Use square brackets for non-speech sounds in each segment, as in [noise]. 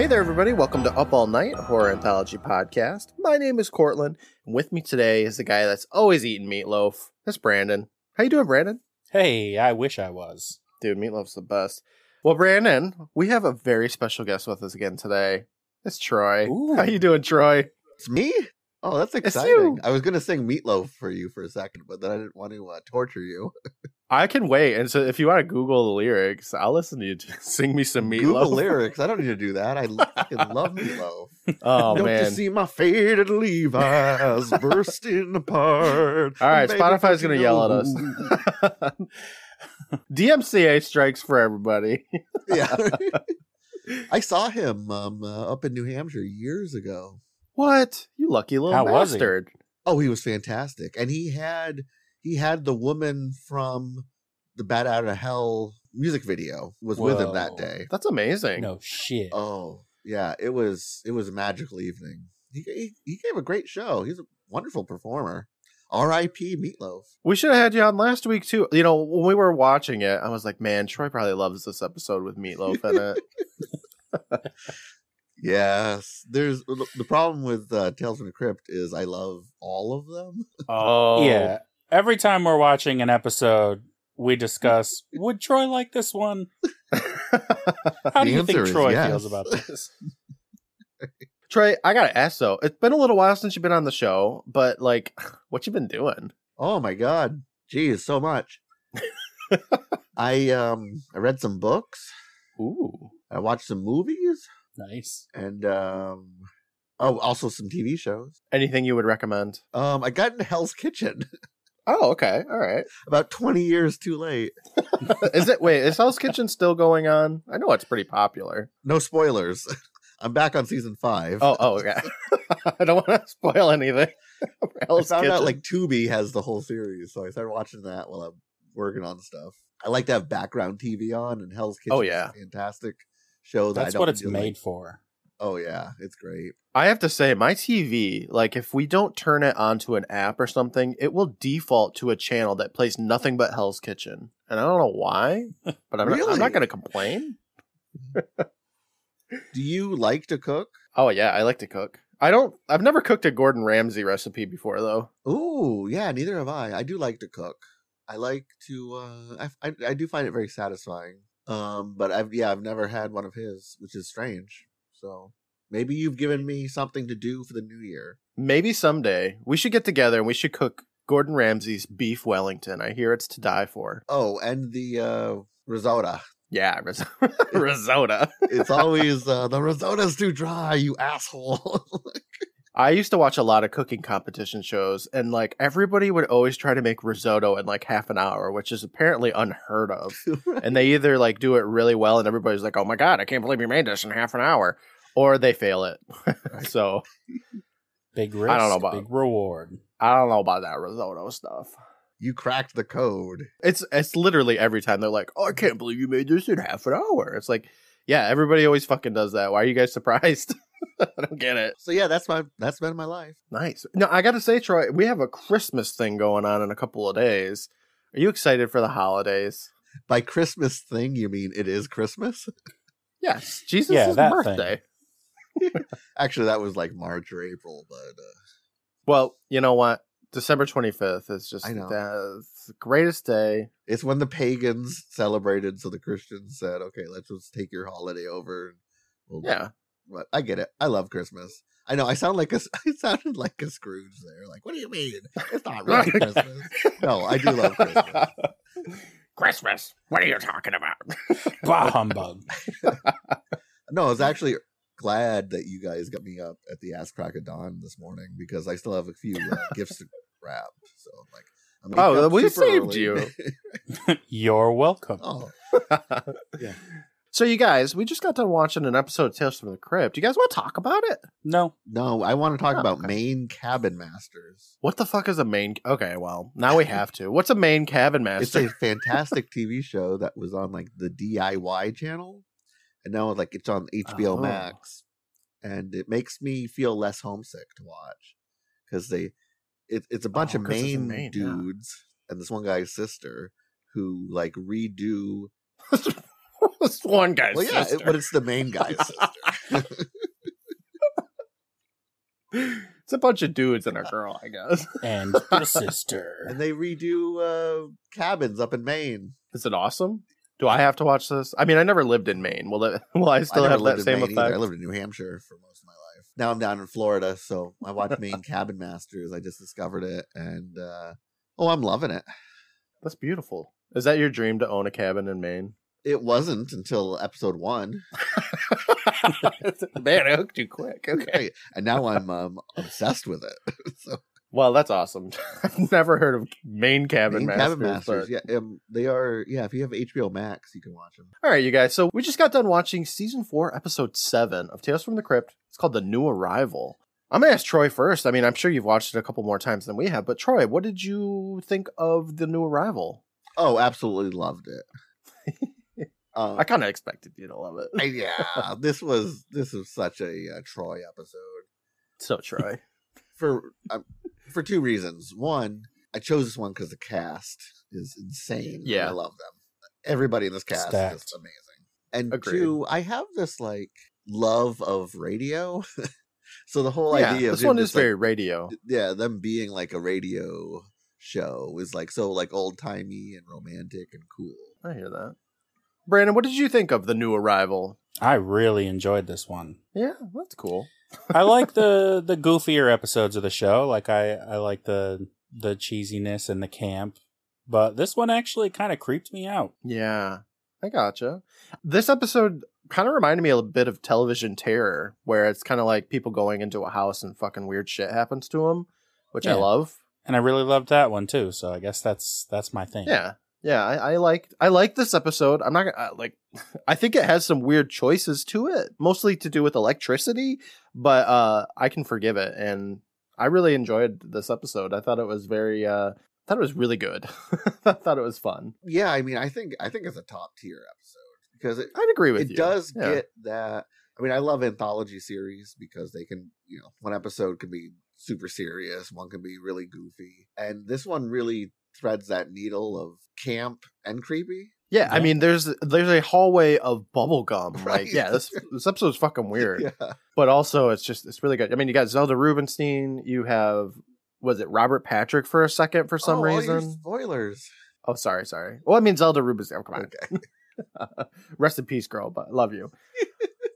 Hey there, everybody. Welcome to Up All Night, horror anthology podcast. My name is Courtland, and with me today is the guy that's always eating meatloaf. That's Brandon. How you doing, Brandon? Hey, I wish I was. Dude, meatloaf's the best. Well, Brandon, we have a very special guest with us again today. It's Troy. Ooh. How you doing, Troy? It's me? Oh, that's exciting. I was gonna sing Meatloaf for you for a second, but then I didn't want to uh, torture you. [laughs] I can wait. And so if you want to Google the lyrics, I'll listen to you [laughs] sing me some meatloaf. Google lyrics. I don't need to do that. I lo- fucking [laughs] love Meatloaf. Oh, don't man. you see my faded Levi's [laughs] bursting apart? All right, Baby, Spotify's gonna you yell at us. DMCA strikes for everybody. yeah. I saw him um, uh, up in New Hampshire years ago. What? You lucky little How was he? bastard. Oh, he was fantastic, and he had he had the woman from the Bat Out of Hell music video was with him that day. That's amazing. No shit. Oh yeah, it was it was a magical evening. He he, he gave a great show. He's a wonderful performer. R.I.P. Meatloaf. We should have had you on last week too. You know, when we were watching it, I was like, man, Troy probably loves this episode with Meatloaf in it. [laughs] Yes, there's the problem with uh, Tales from the Crypt is I love all of them. oh, [laughs] Yeah. Every time we're watching an episode, we discuss [laughs] would Troy like this one? [laughs] How do you think Troy yes. feels about this? [laughs] Troy, I gotta ask though. It's been a little while since you've been on the show, but like, [sighs] what you been doing? Oh my god, geez, so much. I um I read some books. Ooh, I watched some movies, Nice. and um oh also some TV shows. anything you would recommend? Um, I got into Hell's Kitchen Oh, okay, all right. [laughs] about twenty years too late. is it? Wait, is Hell's Kitchen still going on? I know it's pretty popular. No spoilers. [laughs] I'm back on season five. Oh, oh, okay. [laughs] I don't want to spoil anything. for I Hell's found Kitchen. out like Tubi has the whole series, so I started watching that while I'm working on stuff. I like to have background TV on, and Hell's oh, Kitchen Oh, yeah. is a fantastic show. That I That's don't what it's made like- for. Oh yeah, it's great. I have to say, my TV, like if we don't turn it onto an app or something, it will default to a channel that plays nothing but Hell's Kitchen. And I don't know why, [laughs] but I'm, not, I'm not going to complain. [laughs] Do you like to cook? Oh yeah, I like to cook. I don't. I've never cooked a Gordon Ramsay recipe before though. Ooh, yeah, neither have I. I do like to cook. I like to. uh I I, I do find it very satisfying. Um, but I've yeah, I've never had one of his, which is strange. So maybe you've given me something to do for the new year. Maybe someday we should get together and we should cook Gordon Ramsay's beef Wellington. I hear it's to die for. Oh, and the uh risotto. Yeah, [laughs] ris- risotto. It's [laughs] always uh, the risotto's too dry, you asshole. [laughs] I used to watch a lot of cooking competition shows, and like everybody would always try to make risotto in like half an hour, which is apparently unheard of. [laughs] And they either like do it really well, and everybody's like, "Oh my god, I can't believe you made this in half an hour," or they fail it. [laughs] so Big risk, I don't know about- big reward. I don't know about that risotto stuff. you cracked the code. It's it's literally every time they're like, "Oh, I can't believe you made this in half an hour." It's like, yeah, everybody always fucking does that. Why are you guys surprised? [laughs] [laughs] I don't get it. So yeah, that's my that's been my life. Nice. No, I got to say, Troy, we have a Christmas thing going on in a couple of days. Are you excited for the holidays? By Christmas thing, you mean it is Christmas? Yes, Jesus' Yeah, that birthday. [laughs] Actually, that was like March or April, but uh, Well, you know what? December 25th is just I know. that's the greatest day. it's when the pagans celebrated, so the Christians said, "Okay, let's just take your holiday over." We'll, Yeah. But I get it. I love Christmas. I know. I sound like a. [laughs] I sounded like a Scrooge there. Like, what do you mean? It's not really [laughs] Christmas. No, I do love Christmas. [laughs] Christmas. What are you talking about? Bah humbug. No, I was actually glad that you guys got me up at the ass crack of dawn this morning because I still have a few uh, gifts to wrap. So I'm like, I'm Oh, we saved early. you. You're welcome. oh, Yeah. So, you guys, we just got done watching an episode of Tales from the Crypt. You guys want to talk about it? No. no, I want to talk Oh, about okay. Maine Cabin Masters. What the fuck is a main? Okay, well, now we [laughs] have to. What's a main cabin master? It's a fantastic TV show that was on like the DIY channel, and now like it's on HBO Oh. Max, and it makes me feel less homesick to watch because they, it, it's a bunch Oh, of 'cause it's in Maine, Maine, yeah. dudes and this one guy's sister who like redo. [laughs] This one guy's Well, yeah, it- sister. but it's the main guy's [laughs] it's a bunch of dudes and a girl, I guess. [laughs] and the sister. and they redo uh, cabins up in Maine. Is it awesome? Do I have to watch this? I mean, I never lived in Maine. Will it? [laughs] Will I still I have that lived in same Maine either. I lived in New Hampshire for most of my life. Now I'm down in Florida, so I watch Maine Cabin Masters. I just discovered it, and uh, oh, I'm loving it. That's beautiful. Is that your dream to own a cabin in Maine? It wasn't until episode one, [laughs] Man, I hooked you quick. [laughs] Okay. and now I'm um, obsessed with it. [laughs] so Well, that's awesome. I've never heard of Maine Cabin Maine Masters. Cabin Masters, but- yeah, um, they are. Yeah, if you have HBO Max, you can watch them. All right, you guys. So we just got done watching season four, episode seven of Tales from the Crypt. It's called The New Arrival. I'm gonna ask Troy first. I mean, I'm sure you've watched it a couple more times than we have, but Troy, what did you think of The New Arrival? Oh, absolutely loved it. Um, I kind of expected you to love it. I- [laughs] yeah, this was this was such a uh, Troy episode. So, Troy. [laughs] for um, for two reasons. One, I chose this one because the cast is insane. Yeah. I love them. Everybody in this cast Stacked. is amazing. And Agreed. two, I have this like love of radio. [laughs] so the whole yeah, idea this him one is just, like, very radio. yeah, them being like a radio show is like so like old timey and romantic and cool. I hear that. Brandon, what did you think of The New Arrival? I really enjoyed this one. Yeah, that's cool. [laughs] I like the [laughs] the goofier episodes of the show. Like I I like the the cheesiness and the camp, but this one actually kind of creeped me out. Yeah, I gotcha. This episode kind of reminded me a bit of television terror, where it's kind of like people going into a house and fucking weird shit happens to them, which I love. And I really loved that one too. So I guess that's that's my thing. Yeah, yeah, I, I like I like this episode. I'm not gonna uh, like. [laughs] I think it has some weird choices to it, mostly to do with electricity, but uh I can forgive it, and I really enjoyed this episode. I thought it was very. uh I thought it was really good. [laughs] I thought it was fun. Yeah, I mean, I think I think it's a top tier episode because it I'd agree with it you. does Yeah. get that. I mean, I love anthology series because they can, you know, one episode can be super serious, one can be really goofy, and this one really threads that needle of camp and creepy. Yeah, I mean, there's there's a hallway of bubble gum. [laughs] Like, Right. yeah, this this episode's fucking weird, Yeah, but also it's just it's really good. I mean, you got Zelda Rubinstein. You have was it Robert Patrick for a second for some Oh, all your reason? spoilers. Oh, sorry, sorry. Well, I mean Zelda Rubinstein. Oh, come on, Okay, [laughs] rest in peace, girl. But love you. [laughs]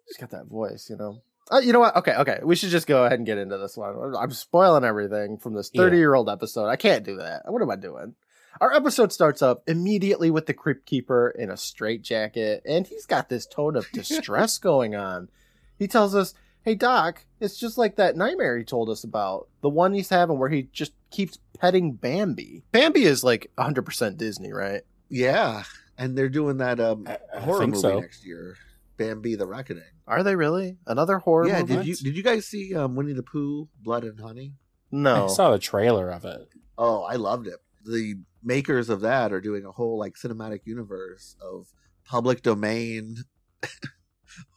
She's got that voice, you know. Uh, you know what? Okay, okay. We should just go ahead and get into this one. I'm spoiling everything from this 30 year old episode. I can't do that. What am I doing? Our episode starts up immediately with the Crypt Keeper in a straitjacket, and he's got this tone of [laughs] distress going on. He tells us, Hey, Doc, it's just like that nightmare he told us about. The one he's having where he just keeps petting Bambi. Bambi is like 100% Disney, right? yeah, and they're doing that um I, I horror movie so. next year, Bambi the Reckoning. Are they really? Another horror yeah, movie? did you did you guys see um Winnie the Pooh, Blood and Honey? No. I saw the trailer of it. Oh, I loved it. The makers of that are doing a whole like cinematic universe of public domain. [laughs]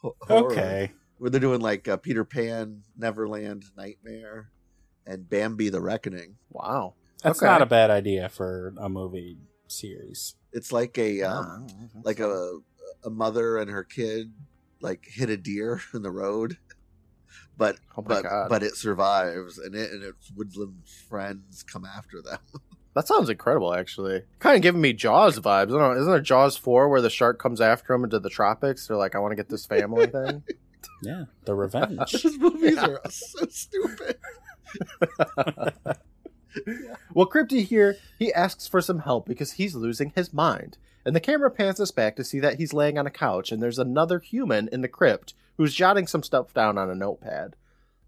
horror, Okay. where they're doing like uh, Peter Pan, Neverland, Nightmare, and Bambi: The Reckoning. Wow. That's Okay. not a bad idea for a movie series. It's like a um, Ah, like a a mother and her kid like hit a deer [laughs] in the road, but Oh but God. but it survives, and it and its woodland friends come after them. [laughs] That sounds incredible, actually. Kind of giving me Jaws vibes. I don't know. Isn't there Jaws 4 where the shark comes after him into the tropics? They're like, I want to get this family [laughs] thing. Yeah, the revenge. These movies Yeah. are so stupid. well, Crypty here, he asks for some help because he's losing his mind. And the camera pans us back to see that he's laying on a couch and there's another human in the crypt who's jotting some stuff down on a notepad.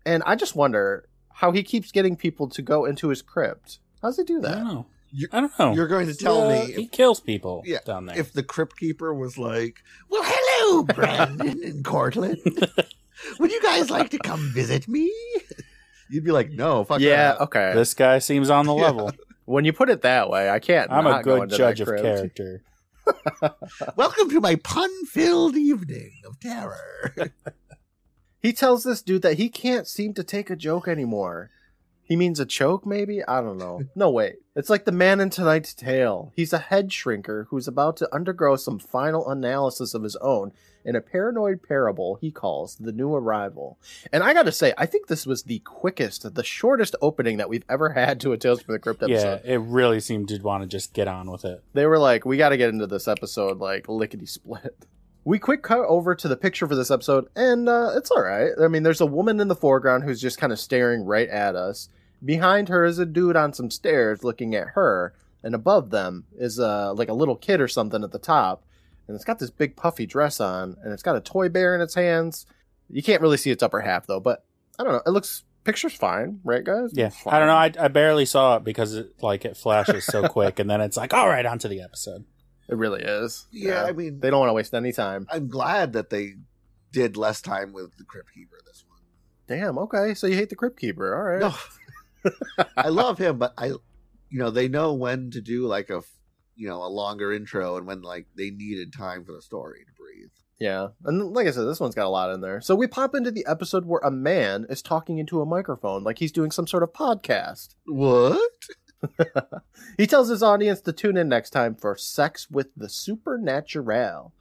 And I just wonder how he keeps getting people to go into his crypt. How does he do I don't that? know. You're- I don't know. You're going to tell Uh, me he kills people Yeah, down there. if the crypt keeper was like, "Well, hello, [laughs] Brandon and Courtland. Would you guys like to come visit me?" You'd be like, "No, fuck Yeah, that." okay. this guy seems on the Yeah. level. when you put it that way, I can't. I'm a not go good into judge of character. Welcome to my pun-filled evening of terror. [laughs] He tells this dude that he can't seem to take a joke anymore. He means a choke, maybe? I don't know. [laughs] No, wait. It's like the man in tonight's tale. He's a head shrinker who's about to undergo some final analysis of his own in a paranoid parable he calls The New Arrival. And I gotta say, I think this was the quickest, the shortest opening that we've ever [laughs] had to a Tales from the Crypt episode. Yeah, it really seemed to want to just get on with it. They were like, we gotta get into this episode, like, lickety split. [laughs] We quick cut over to the picture for this episode, and uh, it's all right. I mean, there's a woman in the foreground who's just kind of staring right at us. Behind her is a dude on some stairs looking at her, and above them is uh, like a little kid or something at the top, and it's got this big puffy dress on, and it's got a toy bear in its hands. You can't really see its upper half though, but I don't know. It looks picture's fine, right, guys? Yeah, Fine. I don't know. I, I barely saw it because it like it flashes so [laughs] quick, and then it's like, all right, onto the episode. It really is. Yeah, I mean, They don't want to waste any time. I'm glad that they did less time with the Crypt Keeper this one. Damn. Okay. So you hate the Crypt Keeper? All right. No, [laughs] I love him, but I, you know, they know when to do like a, you know, a longer intro and when like they needed time for the story to breathe. Yeah. And like I said, this one's got a lot in there. So we pop into the episode where a man is talking into a microphone like he's doing some sort of podcast. What? [laughs] he tells his audience to tune in next time for Sex with the Supernatural.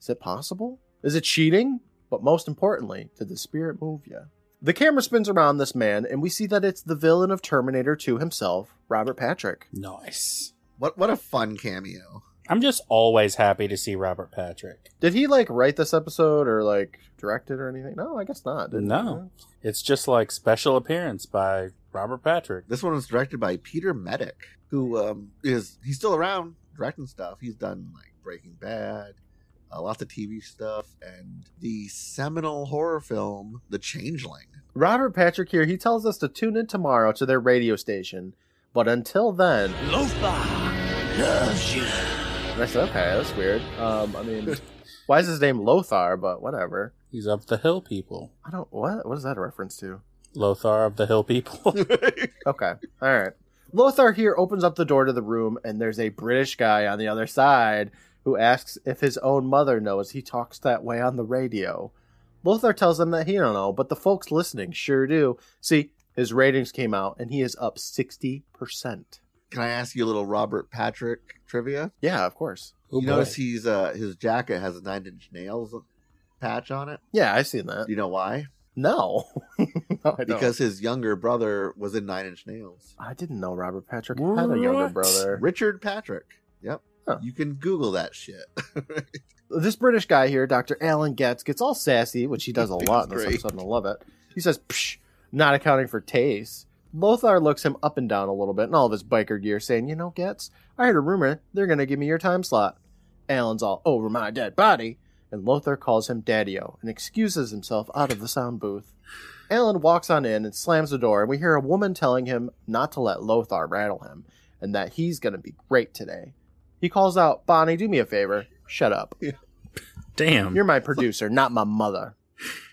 Is it possible? Is it cheating? But most importantly, did the spirit move you? The camera spins around this man, and we see that it's the villain of Terminator 2 himself, Robert Patrick. Nice. What? What a fun cameo! I'm just always happy to see Robert Patrick. Did he like write this episode or like direct it or anything? No, I guess not. did he? No. It's just like special appearance by Robert Patrick. This one was directed by Peter Medak, who um, is he's still around directing stuff. He's done like Breaking Bad, uh, lots of TV stuff, and the seminal horror film The Changeling. Robert Patrick here, he tells us to tune in tomorrow to their radio station. But until then, Lothar loves you. and I said, okay, that's weird. Um, I mean, [laughs] why is his name Lothar? But whatever. He's of the Hill People. I don't. What? What is that a reference to? Lothar of the Hill People. [laughs] Okay, all right. Lothar here opens up the door to the room, and there's a British guy on the other side who asks if his own mother knows he talks that way on the radio. Lothar tells him that he don't know, but the folks listening sure do. See, his ratings came out, and he is up sixty percent. Can I ask you a little Robert Patrick trivia? Yeah, of course. Oh, you boy. notice he's uh his jacket has a nine inch nails patch on it. Yeah, I've seen that. Do you know why? No, [laughs] no I don't. Because his younger brother was in Nine Inch Nails. I didn't know Robert Patrick had a younger brother. Richard Patrick. Yep. Huh. You can Google that shit. [laughs] This British guy here, Dr. Alan Getz, gets all sassy, which he does a [laughs] lot in this Great. episode, and I love it. He says, Psh, not accounting for taste. Lothar looks him up and down a little bit in all of his biker gear, saying, You know, Getz, I heard a rumor they're going to give me your time slot. Alan's all over my dead body, and Lothar calls him Daddy-O and excuses himself out of the sound booth. Alan walks on in and slams the door, and we hear a woman telling him not to let Lothar rattle him, and that he's going to be great today. He calls out, Bonnie, do me a favor. Shut up. [laughs] Damn. You're my producer, not my mother.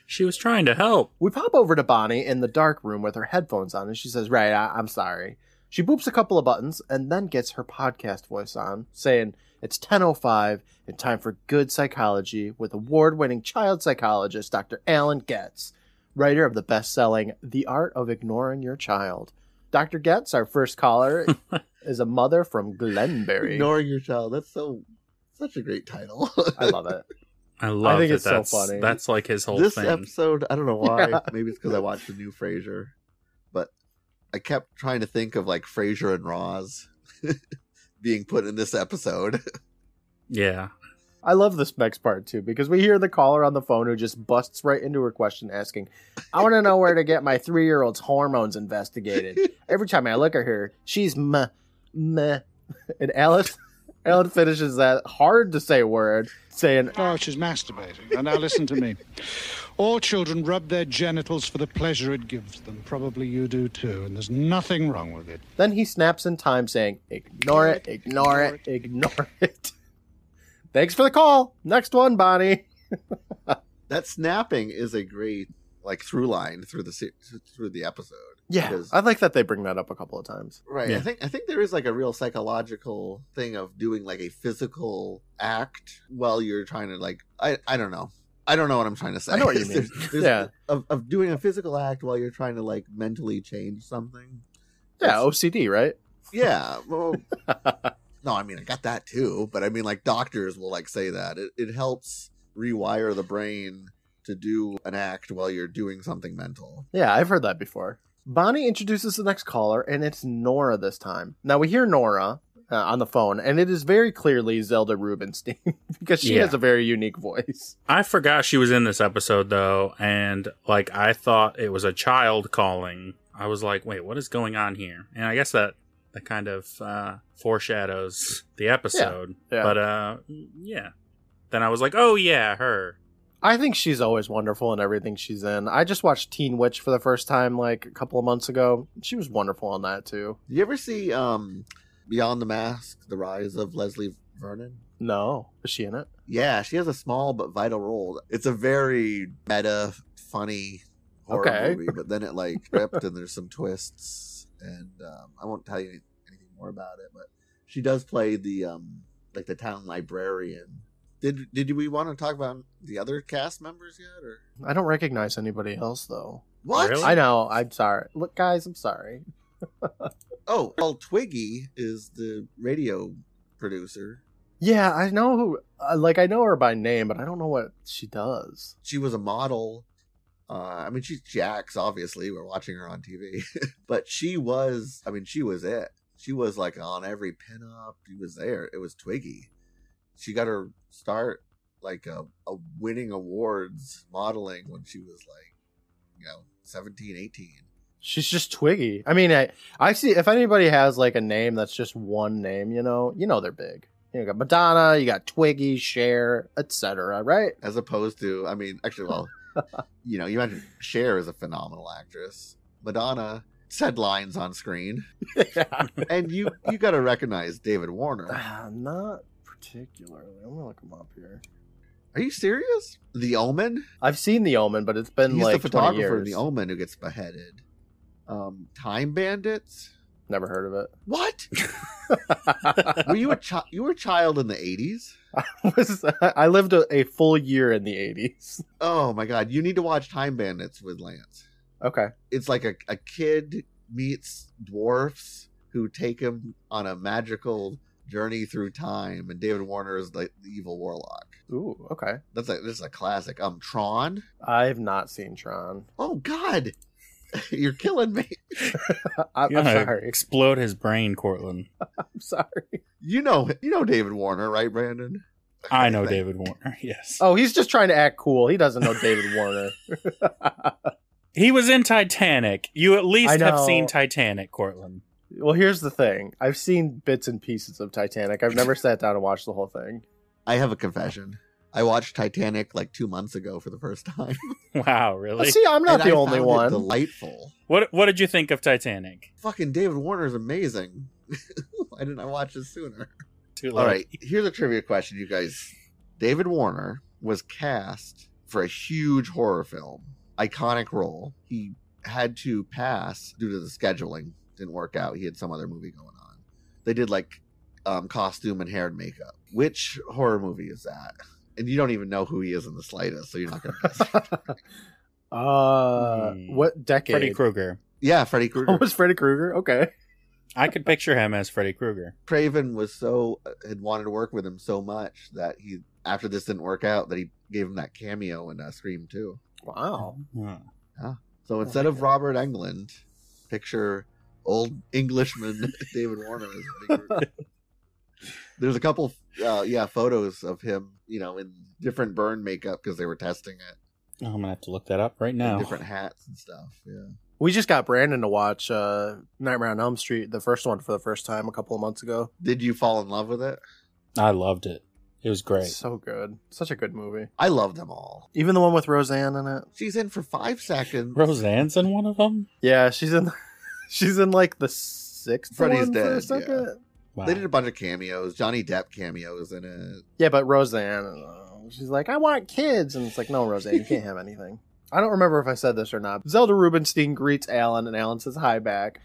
She was trying to help. We pop over to Bonnie in the dark room with her headphones on, and she says, Right, I- I'm sorry. She boops a couple of buttons and then gets her podcast voice on, saying, It's 10.05 and time for good psychology with award winning child psychologist Dr. Alan Getz, writer of the best selling The Art of Ignoring Your Child. Dr. Getz, our first caller, [laughs] is a mother from Glenbury. Ignoring your child. That's so such a great title. I love it. [laughs] I love I think that it's so that's, funny. That's like his whole this thing. episode, I don't know why. Yeah. [laughs] Maybe it's because I watched the new Frasier, but I kept trying to think of like Frasier and Roz [laughs] being put in this episode. Yeah. I love this next part too because we hear the caller on the phone who just busts right into her question asking, I want to know where to get my three year old's hormones investigated. [laughs] Every time I look at her, she's meh, meh. And Alice, Alan finishes that hard to say word saying, Oh, she's masturbating. And now listen to me. All children rub their genitals for the pleasure it gives them. Probably you do too, and there's nothing wrong with it. then he snaps in time saying, Ignore it, ignore it, ignore it. [laughs] Thanks for the call. Next one, Bonnie. that snapping is a great like through line through the through the episode. Yeah, Because- I like that they bring that up a couple of times. Right. Yeah. I think I think there is like a real psychological thing of doing like a physical act while you're trying to like I I don't know. I don't know what I'm trying to say. I know what you [laughs] mean. There's- [laughs] there's- Yeah. Of, of doing a physical act while you're trying to like mentally change something. Yeah, That's- OCD, right? yeah. Well, [laughs] no, I mean I got that too, but I mean like doctors will like say that it, it helps rewire the brain to do an act while you're doing something mental. Yeah, I've heard that before. Bonnie introduces the next caller, and it's Nora this time. Now we hear Nora uh, on the phone, and it is very clearly Zelda Rubinstein [laughs] because she Yeah. has a very unique voice. I forgot she was in this episode though, and like I thought it was a child calling. I was like, wait, what is going on here? And I guess that that kind of uh, foreshadows the episode. yeah. But uh, yeah. Then I was like, oh yeah, her. I think she's always wonderful in everything she's in. I just watched Teen Witch for the first time like a couple of months ago. She was wonderful on that too. You ever see um Beyond the Mask: The Rise of Leslie Vernon? No, is she in it? Yeah, she has a small but vital role. It's a very meta, funny horror Okay. movie, but then it like [laughs] ripped and there's some twists, and um, I won't tell you anything more about it. But she does play the um like the town librarian. Did did we want to talk about the other cast members yet, or I don't recognize anybody else though. what? Really? I know. I'm sorry. Look, guys, I'm sorry. [laughs] Oh, well, Twiggy is the radio producer. Yeah, I know who. Uh, like, I know her by name, but I don't know what she does. she was a model. Uh, I mean, she's Jax, obviously. We're watching her on TV. [laughs] but she was, I mean, she was it. She was like on every pinup. She was there. It was Twiggy. She got her start like a, a winning awards modeling when she was like, you know, 17, 18. She's just Twiggy. I mean, I I see if anybody has like a name that's just one name, you know, you know they're big. You got Madonna, you got Twiggy, Cher, etc. Right? As opposed to, I mean, actually, well, [laughs] you know, you mentioned Cher is a phenomenal actress. Madonna said lines on screen. [laughs] yeah. And you, you got to recognize David Warner. Ah, Not particularly. I'm gonna look him up here. Are you serious? The Omen? I've seen The Omen, but it's been He's like the photographer in years. The Omen who gets beheaded. Um, Time Bandits? Never heard of it. What? [laughs] Were you a child? You were a child in the eighties? I was I lived a, a full year in the 80s. Oh my god! You need to watch Time Bandits with Lance. Okay. It's like a, a kid meets dwarfs who take him on a magical journey through time, and David Warner is like the evil warlock. Ooh, okay. That's a this is a classic. Um, Tron. I've not seen Tron. Oh God, [laughs] you're killing me. I, [laughs] I'm sorry. Explode his brain, Courtland. [laughs] I'm sorry. You know, you know David Warner, right, Brandon? I know David Warner. Yes. Oh, he's just trying to act cool. He doesn't know David Warner. He was in Titanic. You at least have seen Titanic, Courtland. Well, here's the thing. I've seen bits and pieces of Titanic. I've never sat down and watched the whole thing. I have a confession. I watched Titanic like two months ago for the first time. [laughs] Wow, really? See, I'm not And the I only found it one. delightful. What What did you think of Titanic? Fucking David Warner is amazing. [laughs] Why didn't I watch this sooner? Too late. All right, here's a trivia question, you guys. David Warner was cast for a huge horror film, iconic role. He had to pass due to the scheduling. Didn't work out. He had some other movie going on. They did like um, costume and hair and makeup. Which horror movie is that? And you don't even know who he is in the slightest, so you're not going [laughs] to guess. uh, Hmm. what decade? Freddy Krueger. yeah, Freddy [laughs] Krueger. Oh, was Freddy Krueger? Okay. I could picture him as Freddy Krueger. Craven was so had wanted to work with him so much that he after this didn't work out that he gave him that cameo in uh, Scream 2. Wow. Yeah. So instead my of Robert Englund, picture old Englishman [laughs] David Warner as Freddy Krueger. There's a couple, uh, yeah, photos of him, you know, in different burn makeup because they were testing it, Oh, I'm gonna have to look that up right and now. different hats and stuff. Yeah, We just got Brandon to watch uh, Nightmare on Elm Street, the first one, for the first time a couple of months ago. did you fall in love with it? I loved it. It was great. So good. Such a good movie. I love them all. Even the one with Roseanne in it. She's in for five seconds. Roseanne's in one of them. Yeah, she's in. She's in like the sixth Freddy's one for a dead, second. Wow. They did a bunch of cameos. Johnny Depp cameos in it. Yeah, but Roseanne, uh, she's like, I want kids. And it's like, no, Roseanne, you can't have anything. [laughs] I don't remember if I said this or not. Zelda Rubinstein greets Alan, and Alan says hi back.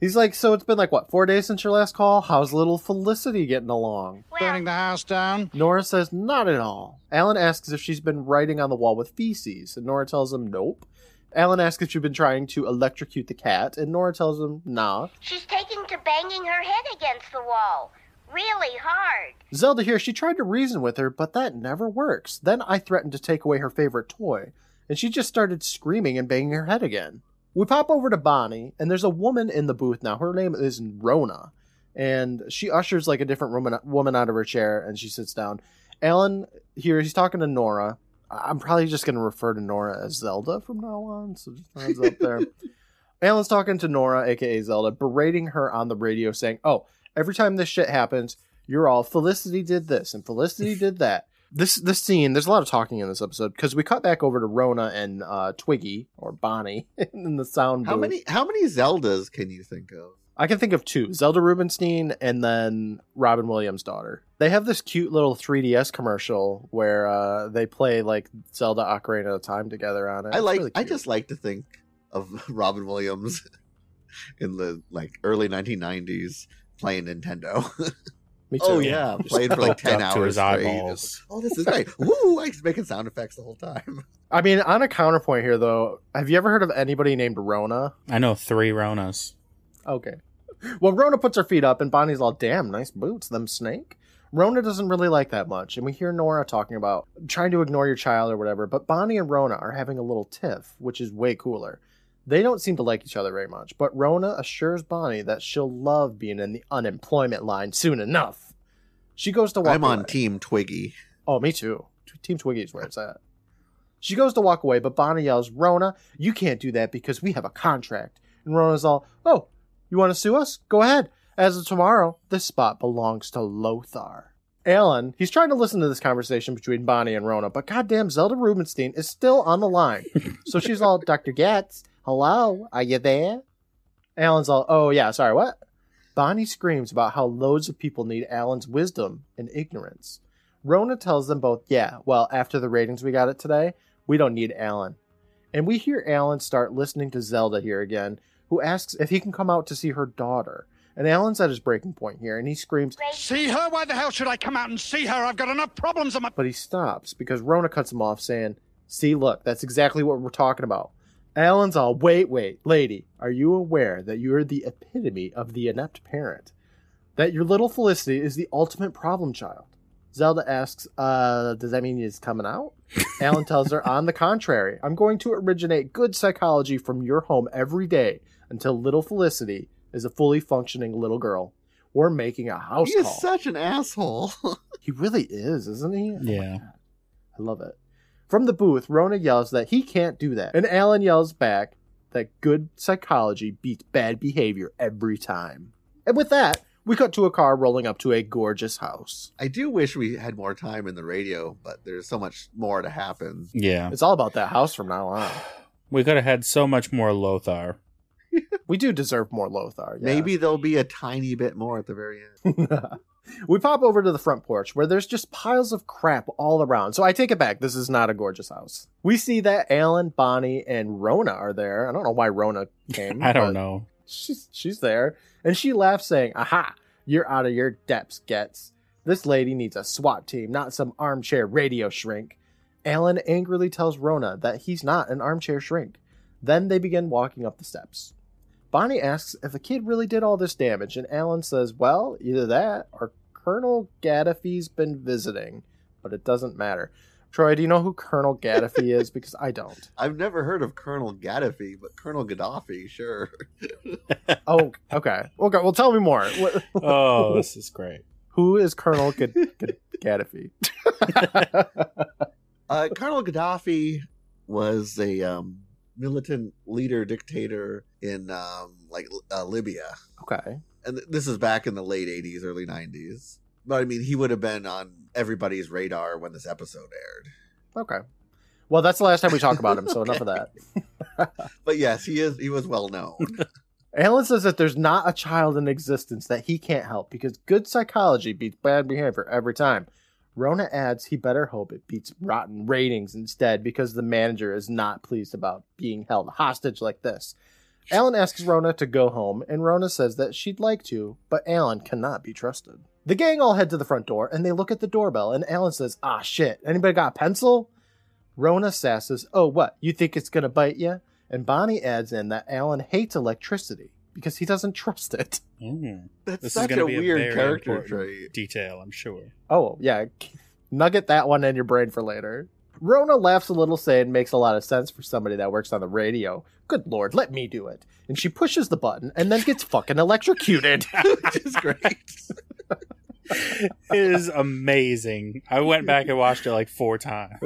He's like, So it's been like, what, four days since your last call? How's little Felicity getting along? Burning the house down? Nora says, Not at all. Alan asks if she's been writing on the wall with feces, and Nora tells him, Nope. Alan asks if she's been trying to electrocute the cat, and Nora tells him, Nah. She's taking to banging her head against the wall. really hard. Zelda here, she tried to reason with her, but that never works. Then I threatened to take away her favorite toy, and she just started screaming and banging her head again. We pop over to Bonnie, and there's a woman in the booth now. Her name is Rona, and she ushers like a different woman, woman out of her chair, and she sits down. Alan here, he's talking to Nora. I'm probably just going to refer to Nora as Zelda from now on, so just hands up there. [laughs] Alan's talking to Nora, aka Zelda, berating her on the radio, saying, "Oh, every time this shit happens, you're all Felicity did this and Felicity [laughs] did that." This this scene, there's a lot of talking in this episode because we cut back over to Rona and uh, Twiggy or Bonnie [laughs] in the sound How many how many Zeldas can you think of? I can think of two: Zelda Rubinstein and then Robin Williams' daughter. They have this cute little 3DS commercial where uh, they play like Zelda Ocarina of Time together on it. I It's like really I just like to think of [laughs] Robin Williams [laughs] in the like early 1990s playing Nintendo. [laughs] Me too. oh yeah, Just playing for like 10 hours his straight. eyeballs. Oh, this is great. Woo, I was making sound effects the whole time. I mean, on a counterpoint here, though, have you ever heard of anybody named Rona? I know three Ronas. Okay. Well, Rona puts her feet up, and Bonnie's all, damn, nice boots, them snake. Rona doesn't really like that much, and we hear Nora talking about trying to ignore your child or whatever, but Bonnie and Rona are having a little tiff, which is way cooler. They don't seem to like each other very much, but Rona assures Bonnie that she'll love being in the unemployment line soon enough. She goes to walk I'm on. Team Twiggy. Oh, me too. Team Twiggy is where it's at. She goes to walk away, but Bonnie yells, Rona, you can't do that because we have a contract. And Rona's all, oh, you want to sue us? Go ahead. As of tomorrow, this spot belongs to Lothar. Alan, he's trying to listen to this conversation between Bonnie and Rona, but goddamn Zelda Rubinstein is still on the line. [laughs] so she's all, Dr. Getz, hello, are you there? Alan's all, oh yeah, sorry, what? Bonnie screams about how loads of people need Alan's wisdom and ignorance. Rona tells them both, yeah, well, after the ratings we got it today, we don't need Alan. And we hear Alan start listening to Zelda here again, who asks if he can come out to see her daughter. And Alan's at his breaking point here, and he screams, See her? Why the hell should I come out and see her? I've got enough problems on my. but he stops because Rona cuts him off, saying, See, look, that's exactly what we're talking about. Alan's all, wait, wait, lady, are you aware that you're the epitome of the inept parent? That your little Felicity is the ultimate problem child? Zelda asks, uh, does that mean he's coming out? Alan tells her, [laughs] on the contrary, I'm going to originate good psychology from your home every day until little Felicity is a fully functioning little girl. We're making a house He is call. such an asshole. [laughs] he really is, isn't he? Oh Yeah. God. I love it. From the booth, Rona yells that he can't do that. And Alan yells back that good psychology beats bad behavior every time. And with that, we cut to a car rolling up to a gorgeous house. I do wish we had more time in the radio, but there's so much more to happen. Yeah. It's all about that house from now on. [sighs] We could have had so much more Lothar. [laughs] We do deserve more Lothar. yeah. Maybe there'll be a tiny bit more at the very end. [laughs] we pop over to the front porch where there's just piles of crap all around. So I take it back. This is not a gorgeous house. We see that Alan, Bonnie, and Rona are there. I don't know why Rona [laughs] came. I don't know. She's she's there, and she laughs, saying, "Aha! You're out of your depths, Getz. This lady needs a SWAT team, not some armchair radio shrink." Alan angrily tells Rona that he's not an armchair shrink. Then they begin walking up the steps. Bonnie asks if the kid really did all this damage, and Alan says, Well, either that or Colonel Gaddafi's been visiting, but it doesn't matter. Troy, do you know who Colonel Gaddafi is? [laughs] Because I don't. I've never heard of Colonel Gaddafi, but Colonel Gaddafi, sure. [laughs] Oh, okay. Okay, well, tell me more. [laughs] What- Oh, this is great. Who is Colonel Gad- Gad- Gaddafi? Uh, Colonel Gaddafi was a um, militant leader dictator in um, like uh, Libya, okay. and th- this is back in the late '80s, early '90s. But I mean, he would have been on everybody's radar when this episode aired. Okay. Well, that's the last time we talk about him, so [laughs] enough of that. [laughs] But yes, he is. He was well known. [laughs] Alan says that there's not a child in existence that he can't help because good psychology beats bad behavior every time. Rona adds he better hope it beats rotten ratings instead because the manager is not pleased about being held hostage like this. Alan asks Rona to go home, and Rona says that she'd like to, but Alan cannot be trusted. The gang all head to the front door and they look at the doorbell, and Alan says, Ah, shit, anybody got a pencil? Rona sasses, Oh, what, you think it's gonna bite you? And Bonnie adds in that Alan hates electricity. Because he doesn't trust it. Mm. That's This is such going to a be a weird very character trait. detail, I'm sure. Oh, yeah. Nugget that one in your brain for later. Rona laughs a little, saying makes a lot of sense for somebody that works on the radio. Good lord, let me do it. And she pushes the button and then gets fucking electrocuted. [laughs] Which is great. [laughs] it is amazing. I went back and watched it like four times.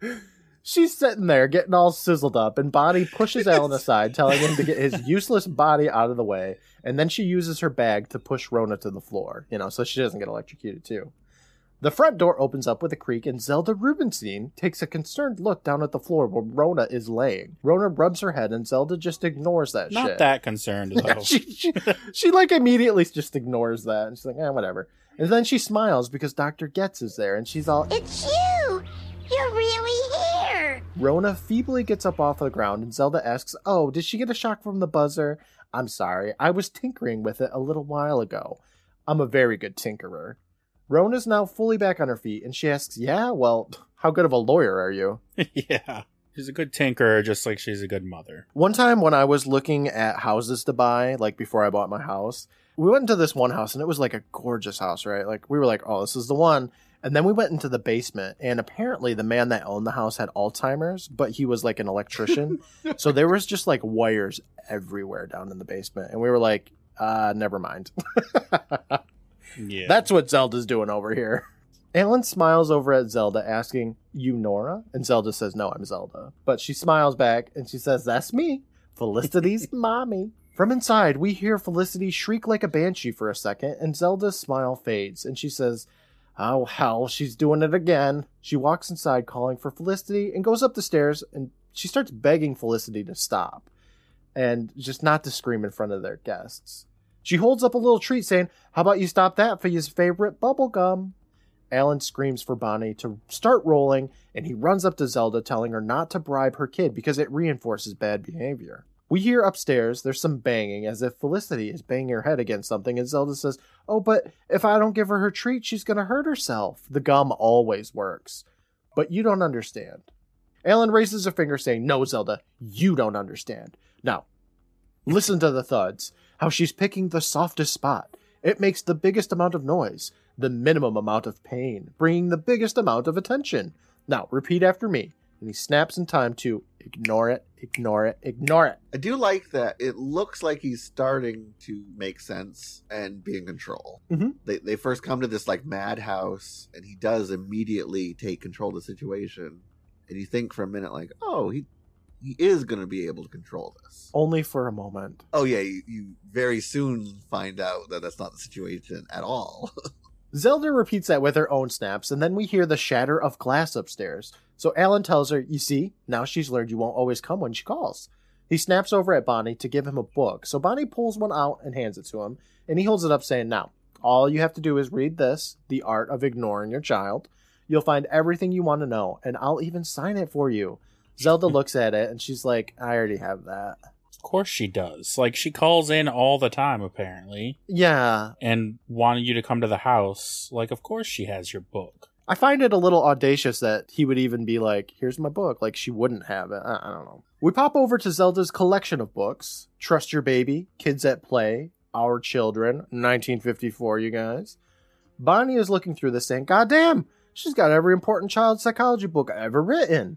[laughs] She's sitting there getting all sizzled up, and Bonnie pushes Alan aside, telling him to get his [laughs] useless body out of the way. And then she uses her bag to push Rona to the floor, you know, so she doesn't get electrocuted too. The front door opens up with a creak, and Zelda Rubinstein takes a concerned look down at the floor where Rona is laying. Rona rubs her head, and Zelda just ignores that Not shit. that concerned [laughs] Yeah, she, she, she like immediately just ignores that, and she's like, eh, whatever. And then she smiles because Dr. Getz is there, and she's all, It's you! You're really here! Rona feebly gets up off the ground and Zelda asks, Oh, did she get a shock from the buzzer? I'm sorry, I was tinkering with it a little while ago. I'm a very good tinkerer. Rona's now fully back on her feet and she asks, Yeah, well, how good of a lawyer are you? [laughs] yeah. She's a good tinkerer, just like she's a good mother. One time when I was looking at houses to buy, like before I bought my house, we went into this one house and it was like a gorgeous house, right? Like we were like, Oh, this is the one. And then we went into the basement, and apparently the man that owned the house had Alzheimer's, but he was like an electrician. [laughs] so there was just like wires everywhere down in the basement. And we were like, uh, never mind. [laughs] Yeah. That's what Zelda's doing over here. Alan smiles over at Zelda, asking, You Nora? And Zelda says, No, I'm Zelda. But she smiles back and she says, That's me, Felicity's [laughs] mommy. From inside, we hear Felicity shriek like a banshee for a second, and Zelda's smile fades, and she says, Oh, hell, she's doing it again. She walks inside, calling for Felicity, and goes up the stairs, and she starts begging Felicity to stop and just not to scream in front of their guests. She holds up a little treat, saying, How about you stop that for your favorite bubble gum? Alan screams for Bonnie to start rolling, and he runs up to Zelda, telling her not to bribe her kid because it reinforces bad behavior. We hear upstairs there's some banging as if Felicity is banging her head against something, and Zelda says, Oh, but if I don't give her her treat, she's going to hurt herself. The gum always works. But you don't understand. Alan raises a finger, saying, No, Zelda, you don't understand. Now, listen to the thuds. How she's picking the softest spot. It makes the biggest amount of noise, the minimum amount of pain, bringing the biggest amount of attention. Now, repeat after me. And he snaps in time to ignore it, ignore it, ignore it. I do like that. It looks like he's starting to make sense and be in control. Mhm. They they first come to this like madhouse, and he does immediately take control of the situation. And you think for a minute, like, oh, he he is going to be able to control this. Only for a moment. Oh yeah, you, you very soon find out that that's not the situation at all. [laughs] Zelda repeats that with her own snaps, and then we hear the shatter of glass upstairs. So Alan tells her, You see, now she's learned you won't always come when she calls. He snaps over at Bonnie to give him a book, so Bonnie pulls one out and hands it to him, and he holds it up, saying, Now, all you have to do is read this The Art of Ignoring Your Child. You'll find everything you want to know, and I'll even sign it for you. Zelda [laughs] looks at it, and she's like, I already have that. Of course she does. Like she calls in all the time apparently Yeah, and wanted you to come to the house. Like of course she has your book. I find it a little audacious that he would even be like, "Here's my book." Like she wouldn't have it. I, I don't know. We pop over to Zelda's collection of books: "Trust Your Baby," "Kids at Play," "Our Children," 1954. You guys. Bonnie is looking through this, saying, "God damn, she's got every important child psychology book ever written."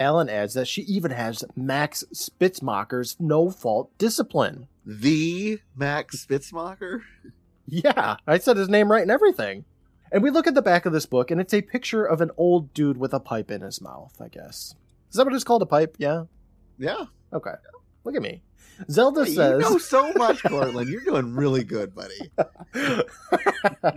Alan adds that she even has Max Spitzmacher's No Fault Discipline. the Max Spitzmacher. Yeah, I said his name right and everything. And we look at the back of this book, and it's a picture of an old dude with a pipe in his mouth, I guess. Is that what it's called? A pipe? Yeah? Yeah, Okay. Look at me. Zelda Hey, says. you know so much, [laughs] Courtland. You're doing really good, buddy. [laughs]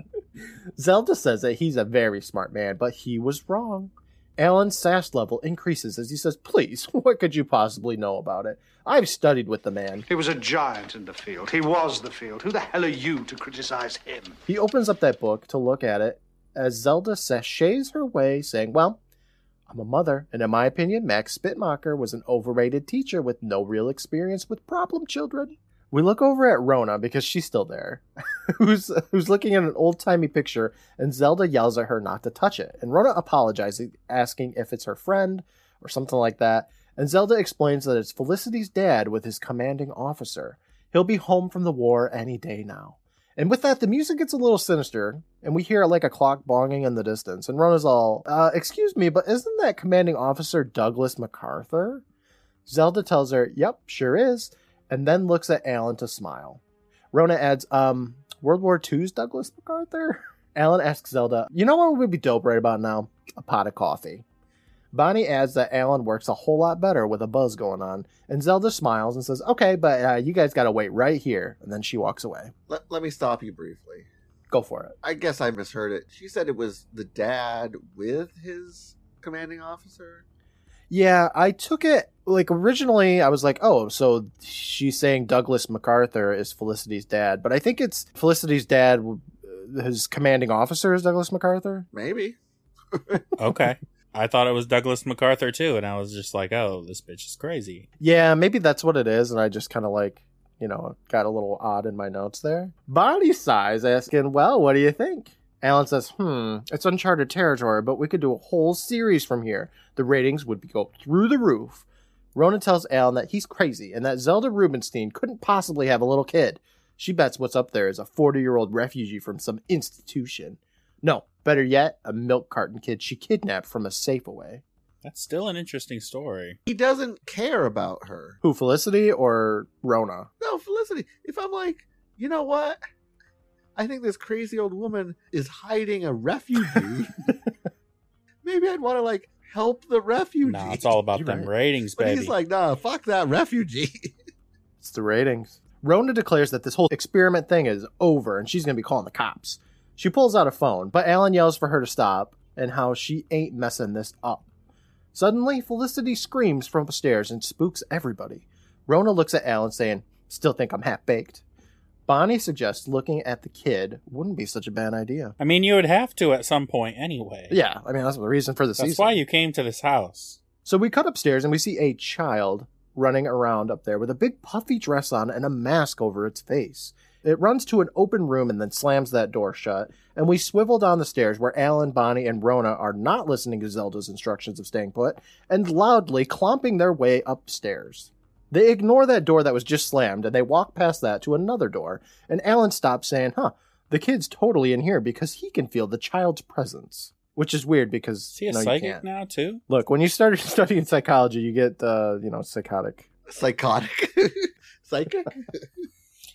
Zelda says that he's a very smart man, but he was wrong. Alan's sass level increases as he says, Please, [laughs] what could you possibly know about it? I've studied with the man. He was a giant in the field. He was the field. Who the hell are you to criticize him? He opens up that book to look at it as Zelda sachets her way, saying, Well, I'm a mother, and in my opinion, Max Spitzmacher was an overrated teacher with no real experience with problem children. We look over at Rona because she's still there, [laughs] who's who's looking at an old timey picture, and Zelda yells at her not to touch it. And Rona apologizes, asking if it's her friend or something like that. And Zelda explains that it's Felicity's dad with his commanding officer. He'll be home from the war any day now. And with that, the music gets a little sinister, and we hear like a clock bonging in the distance. And Rona's all, uh, excuse me, but isn't that commanding officer Douglas MacArthur? Zelda tells her, yep, sure is, and then looks at Alan to smile. Rona adds, um, World War II's Douglas MacArthur? [laughs] Alan asks Zelda, you know what would be dope right about now? A pot of coffee. Bonnie adds that Alan works a whole lot better with a buzz going on, and Zelda smiles and says, okay, but uh, you guys gotta wait right here, and then she walks away. Let, let me stop you briefly. Go for it. I guess I misheard it. She said it was the dad with his commanding officer. Yeah, I took it like originally I was like, oh, so she's saying Douglas MacArthur is Felicity's dad, but I think it's Felicity's dad, uh, his commanding officer is Douglas MacArthur. Maybe. [laughs] Okay. I thought it was Douglas MacArthur too, and I was just like, oh, this bitch is crazy. Yeah, maybe that's what it is, and I just kind of like, you know, got a little odd in my notes there. Bonnie size asking, well, what do you think? Alan says, hmm, it's uncharted territory, but we could do a whole series from here. The ratings would go through the roof. Rona tells Alan that he's crazy and that Zelda Rubinstein couldn't possibly have a little kid. She bets what's up there is a 40 year old refugee from some institution. No, better yet, a milk carton kid she kidnapped from a Safeway. That's still an interesting story. He doesn't care about her. Who, Felicity or Rona? No, Felicity. If I'm like, you know what? I think this crazy old woman is hiding a refugee. [laughs] Maybe I'd want to like help the refugee. No, it's all about You're them right. ratings, But baby. he's like, nah, fuck that refugee. [laughs] It's the ratings. Rona declares that this whole experiment thing is over and she's going to be calling the cops. She pulls out a phone, but Alan yells for her to stop and how she ain't messing this up. Suddenly, Felicity screams from upstairs and spooks everybody. Rona looks at Alan saying, Still think I'm half baked. Bonnie suggests looking at the kid wouldn't be such a bad idea. I mean, you would have to at some point anyway. Yeah, I mean, that's the reason for the That's season. why you came to this house. So we cut upstairs and we see a child running around up there with a big puffy dress on and a mask over its face. It runs to an open room and then slams that door shut, and we swivel down the stairs where Alan, Bonnie, and Rona are not listening to Zelda's instructions of staying put and loudly clomping their way upstairs. They ignore that door that was just slammed and they walk past that to another door, and Alan stops saying, Huh, the kid's totally in here because he can feel the child's presence. Which is weird because Is he a no, you psychic can't. now too? Look, when you started [laughs] studying psychology, you get uh, you know, psychotic. Psychotic. [laughs] Psychic?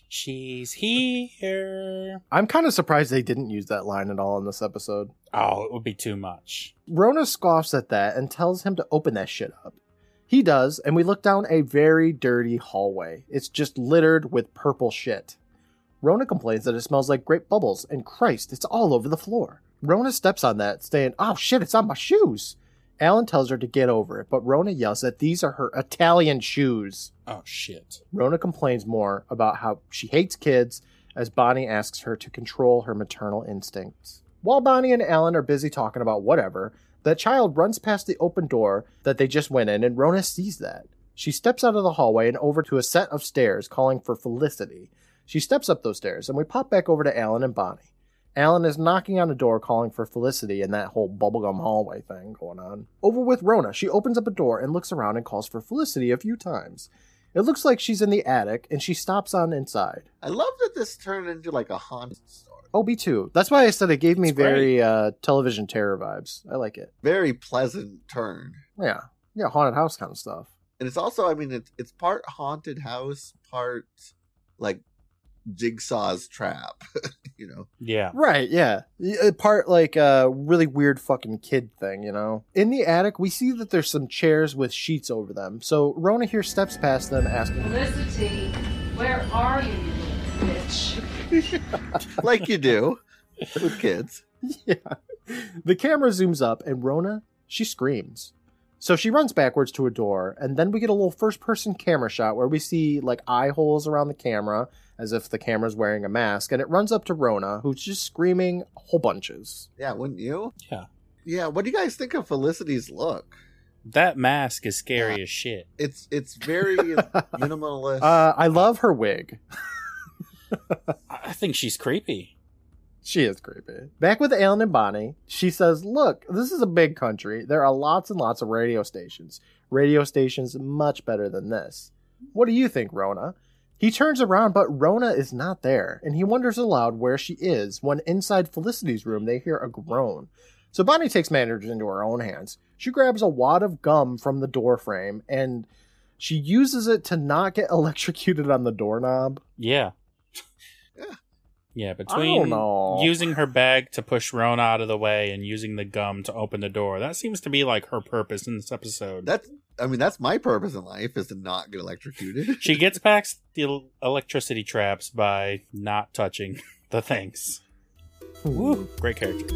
She's here. I'm kind of surprised they didn't use that line at all in this episode. Oh, it would be too much. Rona scoffs at that and tells him to open that shit up. He does, and we look down a very dirty hallway. It's just littered with purple shit. Rona complains that it smells like grape bubbles, and Christ, it's all over the floor. Rona steps on that, saying, Oh shit, it's on my shoes. Alan tells her to get over it, but Rona yells that these are her Italian shoes. Oh shit. Rona complains more about how she hates kids as Bonnie asks her to control her maternal instincts. While Bonnie and Alan are busy talking about whatever, that child runs past the open door that they just went in, and Rona sees that. She steps out of the hallway and over to a set of stairs calling for Felicity. She steps up those stairs, and we pop back over to Alan and Bonnie. Alan is knocking on a door calling for Felicity and that whole bubblegum hallway thing going on. Over with Rona, she opens up a door and looks around and calls for Felicity a few times. It looks like she's in the attic and she stops on inside. I love that this turned into like a haunted. Oh, me too. That's why I said it gave me It's great. very uh, television terror vibes. I like it. Very pleasant turn. Yeah. Yeah, haunted house kind of stuff. And it's also, I mean, it's it's part haunted house, part like Jigsaw's trap. [laughs] you know, Yeah. Right, yeah. Uh, Part like a uh, really weird fucking kid thing, you know? In the attic, we see that there's some chairs with sheets over them. So Rona here steps past them asking, Felicity, where are you, you bitch? [laughs] like you do with kids. Yeah. The camera zooms up and Rona, she screams. So she runs backwards to a door, and then we get a little first person camera shot where we see like eye holes around the camera as if the camera's wearing a mask, and it runs up to Rona, who's just screaming whole bunches. Yeah, wouldn't you? Yeah. Yeah. What do you guys think of Felicity's look? That mask is scary as shit. It's it's very [laughs] minimalist. Uh, I love her wig. [laughs] I think she's creepy. She is creepy. Back with Alan and Bonnie, she says, Look, this is a big country. There are lots and lots of radio stations. Radio stations much better than this. What do you think, Rona? He turns around, but Rona is not there, and he wonders aloud where she is when inside Felicity's room they hear a groan. So Bonnie takes matters into her own hands. She grabs a wad of gum from the door frame and she uses it to not get [laughs] electrocuted on the doorknob. Yeah. Yeah. Yeah, between using her bag to push Rona out of the way and using the gum to open the door, that seems to be like her purpose in this episode. That's I mean that's my purpose in life is to not get electrocuted. [laughs] she gets past the electricity traps by not touching the things. Woo, great character.